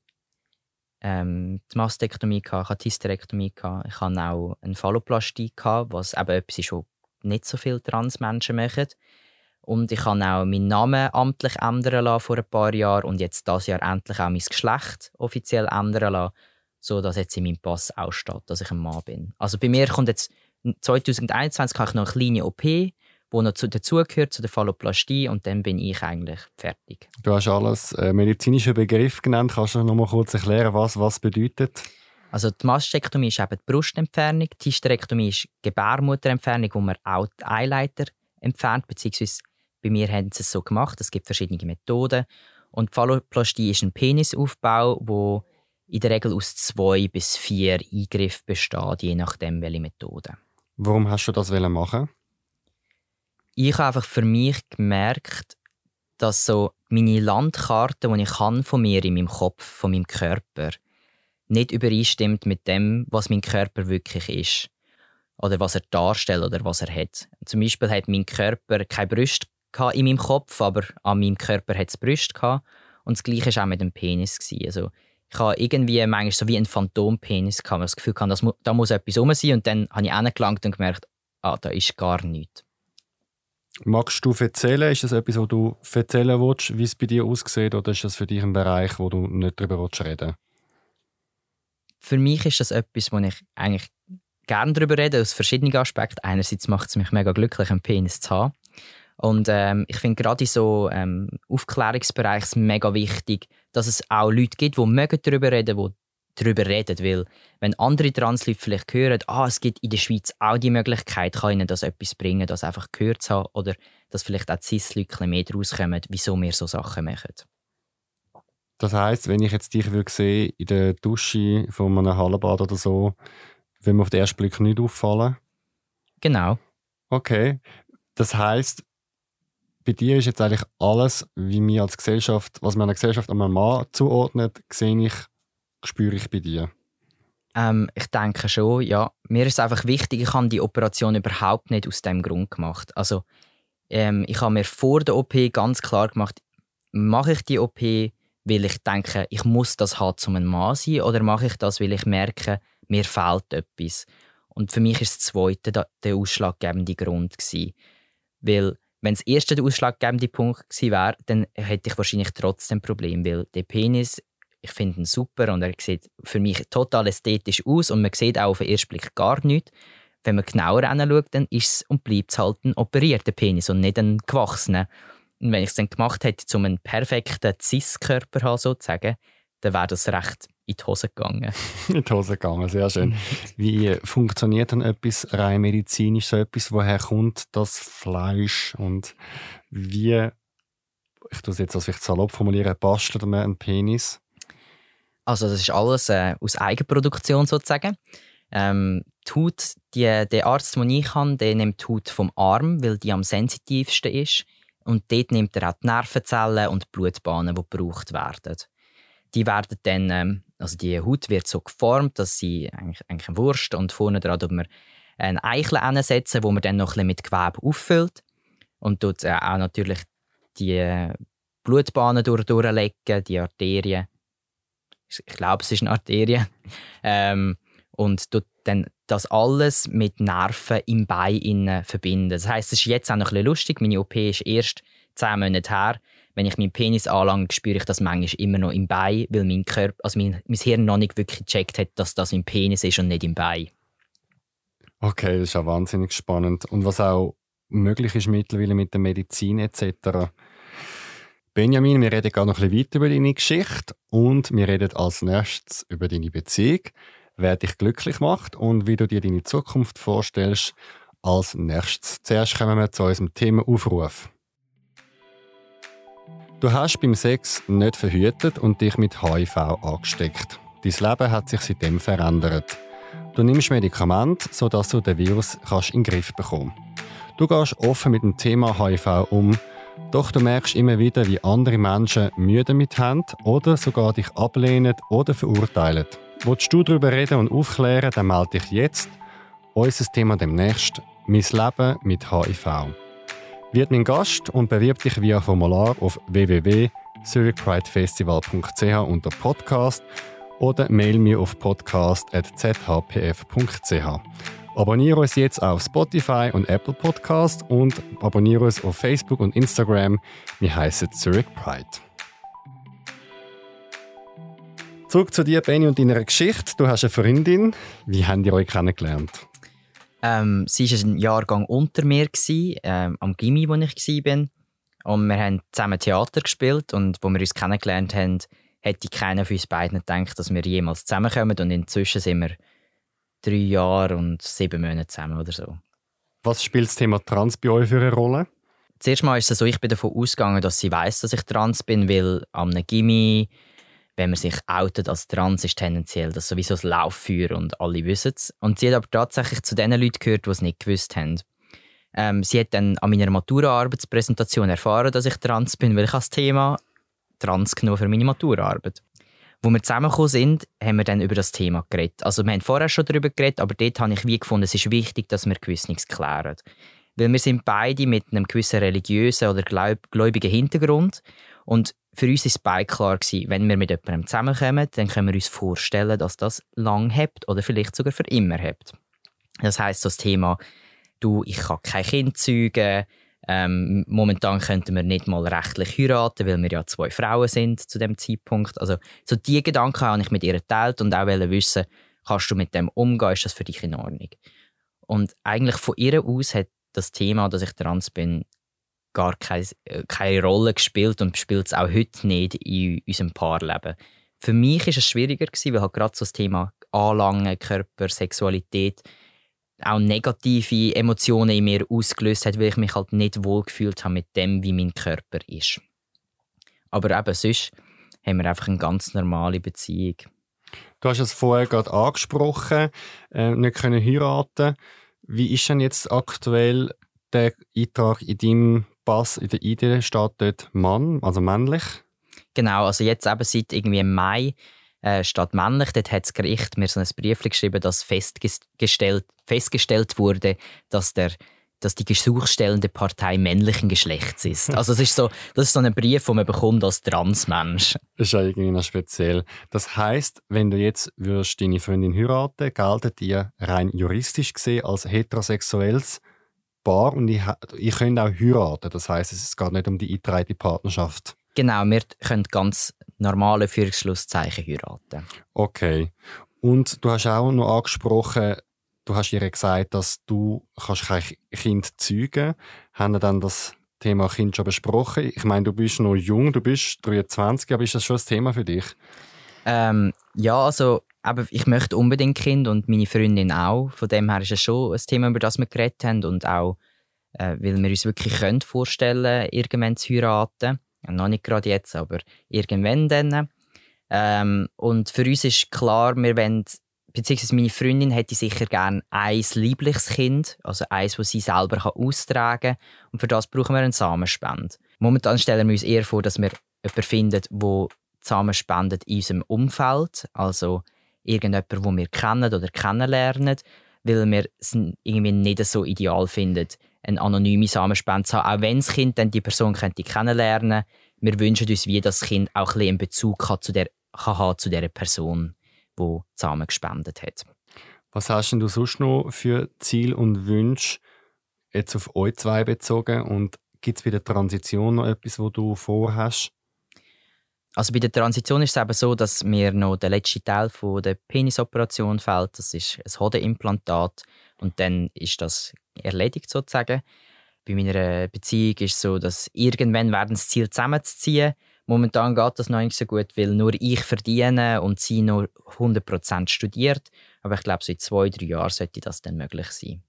ähm, die Mastektomie, gehabt, ich habe die Hysterektomie, gehabt, ich habe auch eine Phalloplastie, gehabt, was eben etwas ist, was nicht so viele Transmenschen machen. Und ich habe auch meinen Namen amtlich ändern lassen vor ein paar Jahren und jetzt das Jahr endlich auch mein Geschlecht offiziell ändern lassen, so dass jetzt in meinem Pass auch steht, dass ich ein Mann bin. Also bei mir kommt jetzt 2021 habe ich noch eine kleine OP, die noch dazugehört zu der Phalloplastie und dann bin ich eigentlich fertig. Du hast alles äh, medizinische Begriff genannt. Kannst du noch mal kurz erklären, was was bedeutet? Also die Mastektomie ist eben die Brustentfernung, die Hysterektomie ist die Gebärmutterentfernung, wo man auch die Eileiter entfernt, beziehungsweise bei mir haben sie es so gemacht. Es gibt verschiedene Methoden. Und Phalloplastie ist ein Penisaufbau, wo in der Regel aus zwei bis vier Eingriffen besteht, je nachdem, welche Methode. Warum hast du das machen? Ich habe einfach für mich gemerkt, dass so meine Landkarte, die ich kann von mir in meinem Kopf, von meinem Körper, nicht übereinstimmt mit dem, was mein Körper wirklich ist oder was er darstellt oder was er hat. Zum Beispiel hat mein Körper keine Brust in meinem Kopf, aber an meinem Körper hat es Brust gehabt. Und das Gleiche war auch mit dem Penis. Also, ich habe irgendwie manchmal so wie ein Phantompenis gehabt, das Gefühl hatte, mu da muss etwas rum sein. Und dann habe ich hingelangt und gemerkt, ah, da ist gar nichts. Magst du erzählen? Ist das etwas, wo du erzählen willst, wie es bei dir aussieht? Oder ist das für dich ein Bereich, wo du nicht darüber reden willst? Für mich ist das etwas, wo ich eigentlich gerne darüber rede, aus verschiedenen Aspekten. Einerseits macht es mich mega glücklich, einen Penis zu haben. Und ähm, ich finde gerade in so ähm, Aufklärungsbereich mega wichtig, dass es auch Leute gibt, die mögen darüber reden, die darüber reden, weil wenn andere Transleute vielleicht hören, ah, es gibt in der Schweiz auch die Möglichkeit, kann ihnen das etwas bringen, das einfach gehört zu haben oder dass vielleicht auch Cis-Leute mehr daraus kommen, wieso wir so Sachen machen. Das heißt, wenn ich jetzt dich würde sehen in der Dusche von einem Hallenbad oder so, will mir auf den ersten Blick nicht auffallen? Genau. Okay. Das heißt, bei dir ist jetzt eigentlich alles, wie wir als Gesellschaft, was man Gesellschaft einem Mann zuordnet, sehe ich, spüre ich bei dir. Ähm, ich denke schon, ja. Mir ist einfach wichtig, ich habe die Operation überhaupt nicht aus dem Grund gemacht. Also, ähm, ich habe mir vor der OP ganz klar gemacht, mache ich die OP, weil ich denke, ich muss das haben, um ein Mann zu sein, oder mache ich das, weil ich merke, mir fehlt etwas. Und für mich ist das Zweite der ausschlaggebende Grund gewesen. Weil wenn das erste der ausschlaggebende Punkt gewesen wäre, dann hätte ich wahrscheinlich trotzdem Problem, weil der Penis, ich finde ihn super und er sieht für mich total ästhetisch aus und man sieht auch auf den ersten Blick gar nichts. Wenn man genauer anschaut, dann ist es und bleibt es halt ein operierter Penis und nicht ein gewachsener. Und wenn ich es dann gemacht hätte, um einen perfekten Cis-Körper haben, sozusagen, dann wäre das recht in die Hose gegangen. in die Hose gegangen, sehr schön. Wie funktioniert dann etwas rein medizinisch, so etwas, woher kommt das Fleisch und wie, ich tue es jetzt als ich salopp formulieren, bastelt man einen Penis? Also das ist alles äh, aus Eigenproduktion sozusagen. Ähm, die Haut, die, der Arzt, den ich habe, der nimmt die Haut vom Arm, weil die am sensitivsten ist. Und dort nimmt er auch die Nervenzellen und die Blutbahnen, die gebraucht werden. Die werden dann, ähm, also die Haut wird so geformt, dass sie eigentlich, eigentlich eine Wurst und vorne dran tut man ein Eichel ansetzen, wo man dann noch ein mit Gewebe auffüllt und tut äh, auch natürlich die Blutbahnen durch, durchlegen, die Arterien. Ich glaube, es ist eine Arterie. ähm, und tut dann das alles mit Nerven im Bein verbinden. Das heißt, es ist jetzt auch noch ein bisschen lustig. Meine OP ist erst zehn Monate her. Wenn ich meinen Penis anlange, spüre ich das manchmal immer noch im Bein, weil mein, Körper, also mein, mein Hirn noch nicht wirklich gecheckt hat, dass das mein Penis ist und nicht im Bein. Okay, das ist ja wahnsinnig spannend. Und was auch möglich ist mittlerweile mit der Medizin etc. Benjamin, wir reden gerade noch ein bisschen weiter über deine Geschichte und wir reden als nächstes über deine Beziehung, wer dich glücklich macht und wie du dir deine Zukunft vorstellst als nächstes. Zuerst kommen wir zu unserem Thema Aufruf. Du hast beim Sex nicht verhütet und dich mit HIV angesteckt. Dein Leben hat sich seitdem verändert. Du nimmst Medikamente, sodass du den Virus in den Griff bekommen Du gehst offen mit dem Thema HIV um, doch du merkst immer wieder, wie andere Menschen Mühe damit haben oder sogar dich ablehnen oder verurteilen. Willst du darüber reden und aufklären, dann melde dich jetzt. Unser Thema demnächst: Mein Leben mit HIV. Wird mein Gast und bewirb dich via Formular auf www.zurichpridefestival.ch unter Podcast oder mail mir auf podcast.zhpf.ch. Abonniere uns jetzt auf Spotify und Apple Podcast und abonniere uns auf Facebook und Instagram. Wir heißen Zurich Pride. Zurück zu dir, Benny, und deiner Geschichte. Du hast eine Freundin. Wie habt ihr euch kennengelernt? Ähm, sie war ein Jahrgang unter mir, gewesen, ähm, am Gimmi, wo ich war. Und wir haben zusammen Theater gespielt. Und wo wir uns kennengelernt haben, hätte keiner von uns beiden gedacht, dass wir jemals zusammenkommen. Und inzwischen sind wir drei Jahre und sieben Monate zusammen oder so. Was spielt das Thema Trans bei euch für eine Rolle? Zuerst mal ist es so, ich bin davon ausgegangen, dass sie weiß, dass ich trans bin, weil am Gimmi wenn man sich outet als trans, ist tendenziell das sowieso das Lauffeuer und alle wissen es. Und sie hat aber tatsächlich zu den Leuten gehört, die es nicht gewusst haben. Ähm, sie hat dann an meiner Matura-Arbeitspräsentation erfahren, dass ich trans bin, weil ich als Thema trans genommen für meine Matura-Arbeit. Wo wir zusammengekommen sind, haben wir dann über das Thema geredet. Also wir haben vorher schon darüber geredet, aber dort habe ich wie gefunden, es ist wichtig, dass wir gewiss nichts klären. Weil wir sind beide mit einem gewissen religiösen oder gläubigen Hintergrund und für uns es beide klar, gewesen, wenn wir mit jemandem zusammenkommen, dann können wir uns vorstellen, dass das lang hebt oder vielleicht sogar für immer hebt. Das heißt, das Thema, du, ich kann kein Kind zeugen, ähm, momentan könnten wir nicht mal rechtlich heiraten, weil wir ja zwei Frauen sind zu dem Zeitpunkt. Also so diese Gedanken habe ich mit ihr geteilt und auch wissen, kannst du mit dem umgehen, ist das für dich in Ordnung? Und eigentlich von ihr aus hat das Thema, dass ich trans bin, gar keine, äh, keine Rolle gespielt und spielt es auch heute nicht in unserem Paarleben. Für mich war es schwieriger, gewesen, weil halt gerade so das Thema Anlangen, Körper, Sexualität auch negative Emotionen in mir ausgelöst hat, weil ich mich halt nicht wohl gefühlt habe mit dem, wie mein Körper ist. Aber eben sonst haben wir einfach eine ganz normale Beziehung. Du hast es vorher gerade angesprochen, äh, nicht können heiraten. Wie ist denn jetzt aktuell der Eintrag in deinem Pass in der ID steht dort Mann, also männlich. Genau, also jetzt eben seit irgendwie im Mai äh, steht männlich. Dort hat das Gericht mir so ein Brief geschrieben, dass festgestellt, festgestellt wurde, dass der dass die gesuchstellende Partei männlichen Geschlechts ist. Also das ist so, das ist so ein Brief, den man bekommt als Transmensch. Das ist ja irgendwie noch speziell. Das heißt, wenn du jetzt würdest deine Freundin heiraten, geltet ihr rein juristisch gesehen als heterosexuelles Paar und ich, ich könnte auch heiraten. Das heißt, es geht nicht um die eingetragene Partnerschaft. Genau, wir können ganz normale Führungsschlusszeichen heiraten. Okay. Und du hast auch noch angesprochen, du hast ihr gesagt, dass du kannst kein Kind zeugen Haben wir dann das Thema Kind schon besprochen? Ich meine, du bist noch jung, du bist 23, aber ist das schon ein Thema für dich? Ähm, ja, also aber ich möchte unbedingt Kind und meine Freundin auch. Von dem her ist es schon ein Thema, über das wir geredet haben und auch, äh, weil wir uns wirklich können vorstellen irgendwann zu heiraten. Ja, noch nicht gerade jetzt, aber irgendwann dann. Ähm, und für uns ist klar, wir wollen, beziehungsweise meine Freundin hätte sicher gerne ein liebliches Kind, also eins, das sie selber kann austragen kann. Und für das brauchen wir einen Samenspende. Momentan stellen wir uns eher vor, dass wir jemanden finden, der Samen spendet in unserem Umfeld, also irgendjemanden, den wir kennen oder kennenlernen, weil wir es irgendwie nicht so ideal finden, eine anonyme Samenspende zu haben. Auch wenn das Kind dann die Person könnte kennenlernen wir wünschen uns, wie das Kind auch ein einen Bezug hat zu der, kann haben zu der Person, die Samen gespendet hat. Was hast denn du sonst noch für Ziel und Wünsche jetzt auf euch zwei bezogen? Und gibt es bei der Transition noch etwas, wo du vorhast? Also bei der Transition ist es eben so, dass mir noch der letzte Teil von der Penisoperation fehlt. Das ist ein Hodenimplantat und dann ist das erledigt sozusagen. Bei meiner Beziehung ist es so, dass irgendwann werden das Ziel zusammenzuziehen. Momentan geht das noch nicht so gut, weil nur ich verdiene und sie nur 100% studiert. Aber ich glaube, so in zwei, drei Jahren sollte das dann möglich sein.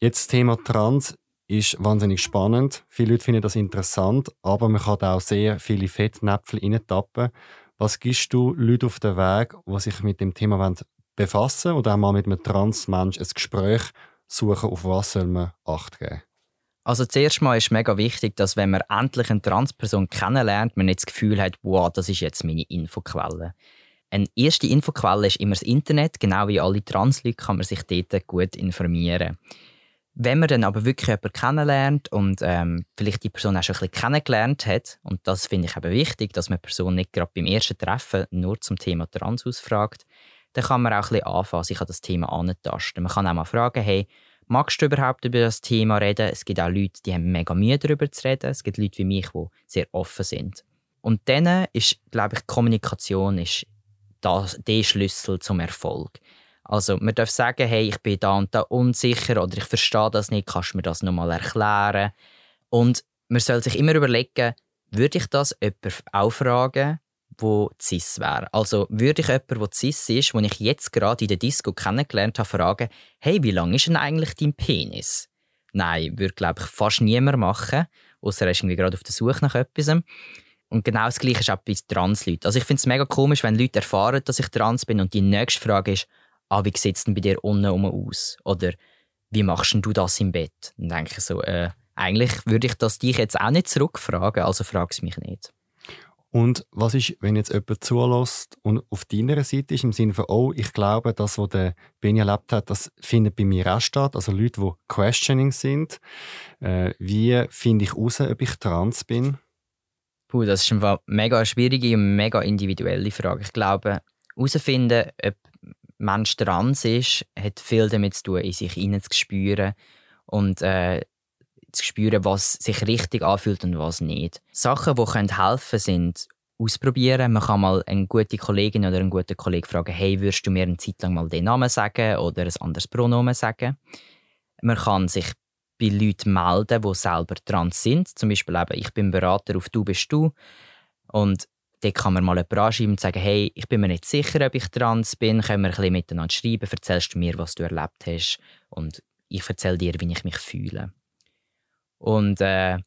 Jetzt Thema Trans ist wahnsinnig spannend. Viele Leute finden das interessant, aber man kann auch sehr viele Fettnäpfel reintappen. Was gibst du Leuten auf den Weg, die sich mit dem Thema befassen oder auch mal mit einem Transmensch ein Gespräch suchen, auf was soll man Acht geben? Also zuerst mal ist mega wichtig, dass wenn man endlich eine Transperson kennenlernt, man nicht das Gefühl hat, wow, das ist jetzt meine Infoquelle. Eine erste Infoquelle ist immer das Internet, genau wie alle Transleute kann man sich dort gut informieren. Wenn man dann aber wirklich jemanden kennenlernt und ähm, vielleicht die Person auch schon ein bisschen kennengelernt hat, und das finde ich eben wichtig, dass man die Person nicht gerade beim ersten Treffen nur zum Thema Trans ausfragt, dann kann man auch ein bisschen anfangen, sich an das Thema anzutasten. Man kann auch mal fragen, hey, magst du überhaupt über das Thema reden? Es gibt auch Leute, die haben mega Mühe darüber zu reden. Es gibt Leute wie mich, die sehr offen sind. Und dann ist, glaube ich, Kommunikation ist der Schlüssel zum Erfolg. Also man darf sagen, hey, ich bin da und da unsicher oder ich verstehe das nicht, kannst du mir das nochmal erklären? Und man soll sich immer überlegen, würde ich das jemand auch fragen, wo cis wäre? Also würde ich jemanden, der cis ist, den ich jetzt gerade in der Disco kennengelernt habe, fragen, hey, wie lang ist denn eigentlich dein Penis? Nein, würde glaube ich fast niemand machen, außer er ist irgendwie gerade auf der Suche nach etwas. Und genau das Gleiche ist auch bei Transleuten. Also ich finde es mega komisch, wenn Leute erfahren, dass ich trans bin und die nächste Frage ist, ah, wie sieht es denn bei dir unten aus? Oder wie machst du das im Bett? Dann denke ich so, äh, eigentlich würde ich das dich jetzt auch nicht zurückfragen, also frag es mich nicht. Und was ist, wenn jetzt jemand zulässt und auf deiner Seite ist, im Sinne von, oh, ich glaube, das, was der Benny erlebt hat, das findet bei mir auch statt. Also Leute, die questioning sind. Äh, wie finde ich heraus, ob ich trans bin? Puh, das ist eine mega schwierige und mega individuelle Frage. Ich glaube, herausfinden, ob Mensch trans ist, hat viel damit zu tun, in sich hineinzuspüren und äh, zu spüren, was sich richtig anfühlt und was nicht. Sachen, die helfen können, sind ausprobieren. Man kann mal eine gute Kollegin oder einen guten Kollegen fragen, hey, würdest du mir eine Zeit lang mal den Namen sagen oder ein anderes Pronomen sagen? Man kann sich bei Leuten melden, die selber trans sind. Zum Beispiel eben, ich bin Berater auf «Du bist du» und dort kann man mal jemanden anschreiben und sagen, hey, ich bin mir nicht sicher, ob ich trans bin, können wir ein bisschen miteinander schreiben, erzählst du mir, was du erlebt hast und ich erzähle dir, wie ich mich fühle. Und äh,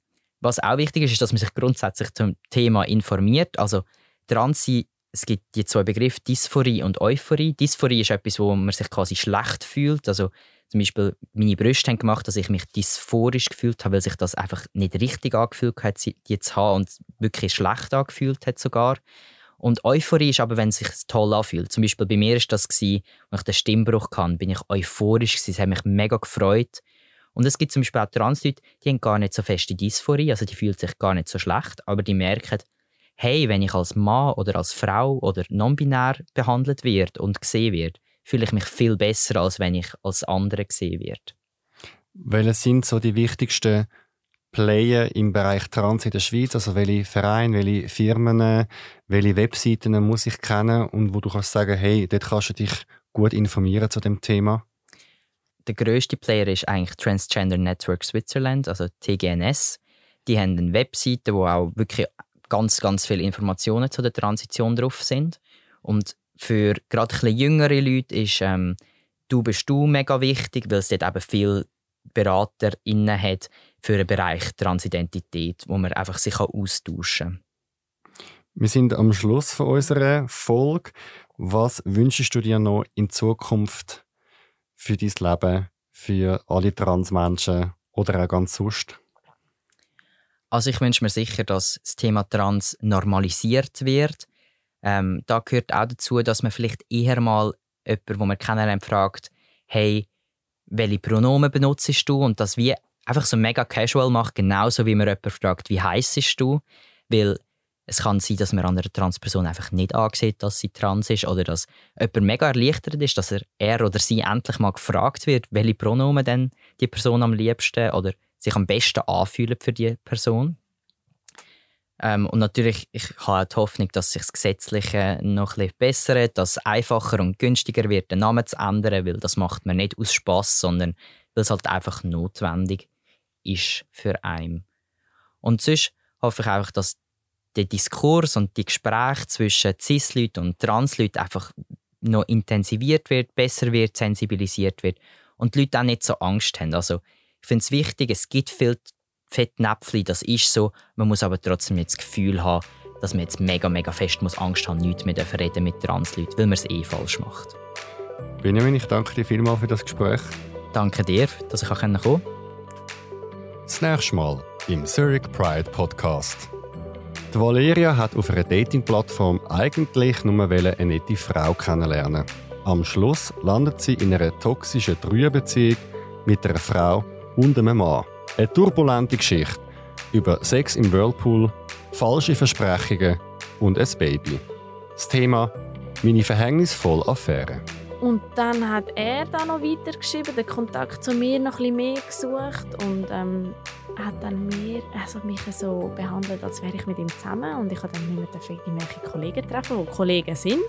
was auch wichtig ist, ist, dass man sich grundsätzlich zum Thema informiert. Also Transsein, es gibt die zwei Begriffe Dysphorie und Euphorie. Dysphorie ist etwas, wo man sich quasi schlecht fühlt. Also zum Beispiel meine Brüste haben gemacht, dass ich mich dysphorisch gefühlt habe, weil sich das einfach nicht richtig angefühlt hat, die zu haben und wirklich schlecht angefühlt hat sogar. Und Euphorie ist aber, wenn es sich toll anfühlt. Zum Beispiel bei mir war das, gewesen, als ich den Stimmbruch hatte, bin ich euphorisch gewesen. Es hat mich mega gefreut. Und es gibt zum Beispiel auch Transleute, die haben gar nicht so feste Dysphorie, also die fühlen sich gar nicht so schlecht, aber die merken, hey, wenn ich als Mann oder als Frau oder non-binär behandelt wird und gesehen wird, fühle ich mich viel besser, als wenn ich als andere gesehen werde. Welche sind so die wichtigsten Player im Bereich Trans in der Schweiz? Also welche Vereine, welche Firmen, welche Webseiten muss ich kennen und wo du kannst sagen, hey, dort kannst du dich gut informieren zu dem Thema? der grösste Player ist eigentlich Transgender Network Switzerland, also TGNS. Die haben eine Webseite, wo auch wirklich ganz, ganz viele Informationen zu der Transition drauf sind. Und für gerade ein jüngere Leute ist ähm, «Du bist du» mega wichtig, weil es dort eben viele BeraterInnen hat für den Bereich Transidentität, wo man einfach sich austauschen kann. Wir sind am Schluss von unserer Folge. Was wünschst du dir noch in Zukunft für dein Leben, für alle Transmenschen oder auch ganz sonst? Also ich wünsche mir sicher, dass das Thema Trans normalisiert wird. Ähm, da gehört auch dazu, dass man vielleicht eher mal jemanden, wo man kennenlernt, fragt, hey, welche Pronomen benutzt du? Und das wie einfach so mega casual macht, genauso wie man jemanden fragt, wie heißest du? Weil es kann sein, dass man an einer Transperson einfach nicht ansieht, dass sie trans ist oder dass jemand mega erleichtert ist, dass er, er oder sie endlich mal gefragt wird, welche Pronomen denn die Person am liebsten oder sich am besten anfühlen für die Person. Ähm, und natürlich, ich habe die Hoffnung, dass sich das Gesetzliche noch ein bisschen bessert, dass es einfacher und günstiger wird, den Namen zu ändern, weil das macht man nicht aus Spaß, sondern weil es halt einfach notwendig ist für einen. Und sonst hoffe ich einfach, dass der Diskurs und die Gespräche zwischen Cis-Leuten und Trans-Leuten einfach noch intensiviert wird, besser wird, sensibilisiert wird und die Leute auch nicht so Angst haben. Also ich finde es wichtig, es gibt viel Fettnäpfchen, das ist so, man muss aber trotzdem nicht das Gefühl haben, dass man jetzt mega, mega fest muss Angst haben, nichts mehr reden mit Trans-Leuten, weil man es eh falsch macht. Benjamin, ich danke dir vielmals für das Gespräch. Danke dir, dass ich kommen konnte. Das nächste Mal im Zurich Pride Podcast. Die Valeria hat auf einer Dating-Plattform eigentlich nur eine nette Frau kennenlernen. Am Schluss landet sie in einer toxischen Dreierbeziehung mit einer Frau und einem Mann. Eine turbulente Geschichte über Sex im Whirlpool, falsche Versprechungen und ein Baby. Das Thema Meine verhängnisvolle Affäre. Und dann hat er da noch weitergeschrieben, den Kontakt zu mir noch ein bisschen mehr gesucht und ähm, hat dann mir, also mich so behandelt, als wäre ich mit ihm zusammen und ich habe dann nicht mehr irgendwelche Kollegen treffen, die Kollegen sind,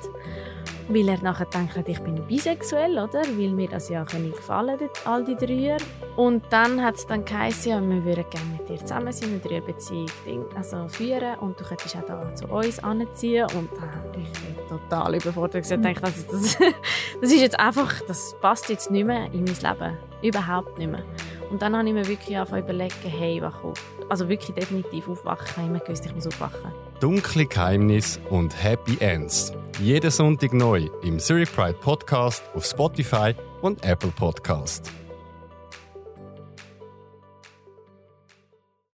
weil er nachher denkt, ich bin bisexuell, oder? Weil mir das ja können gefallen, all die drei. Und dann hat es dann geheißen, ja, wir würden gerne mit dir zusammen sein, eine Dreierbeziehung also führen und du könntest auch da zu uns anziehen und dann ich total überfordert und gedacht, das, das, das ist jetzt einfach, das passt jetzt nicht mehr in mein Leben, überhaupt nicht mehr. Und dann habe ich mir wirklich angefangen überlegen, hey, wach auf. Also wirklich definitiv aufwachen. Ich gewusst, ich muss aufwachen. Dunkle Geheimnisse und Happy Ends. Jeden Sonntag neu im Zurich Pride Podcast auf Spotify und Apple Podcast.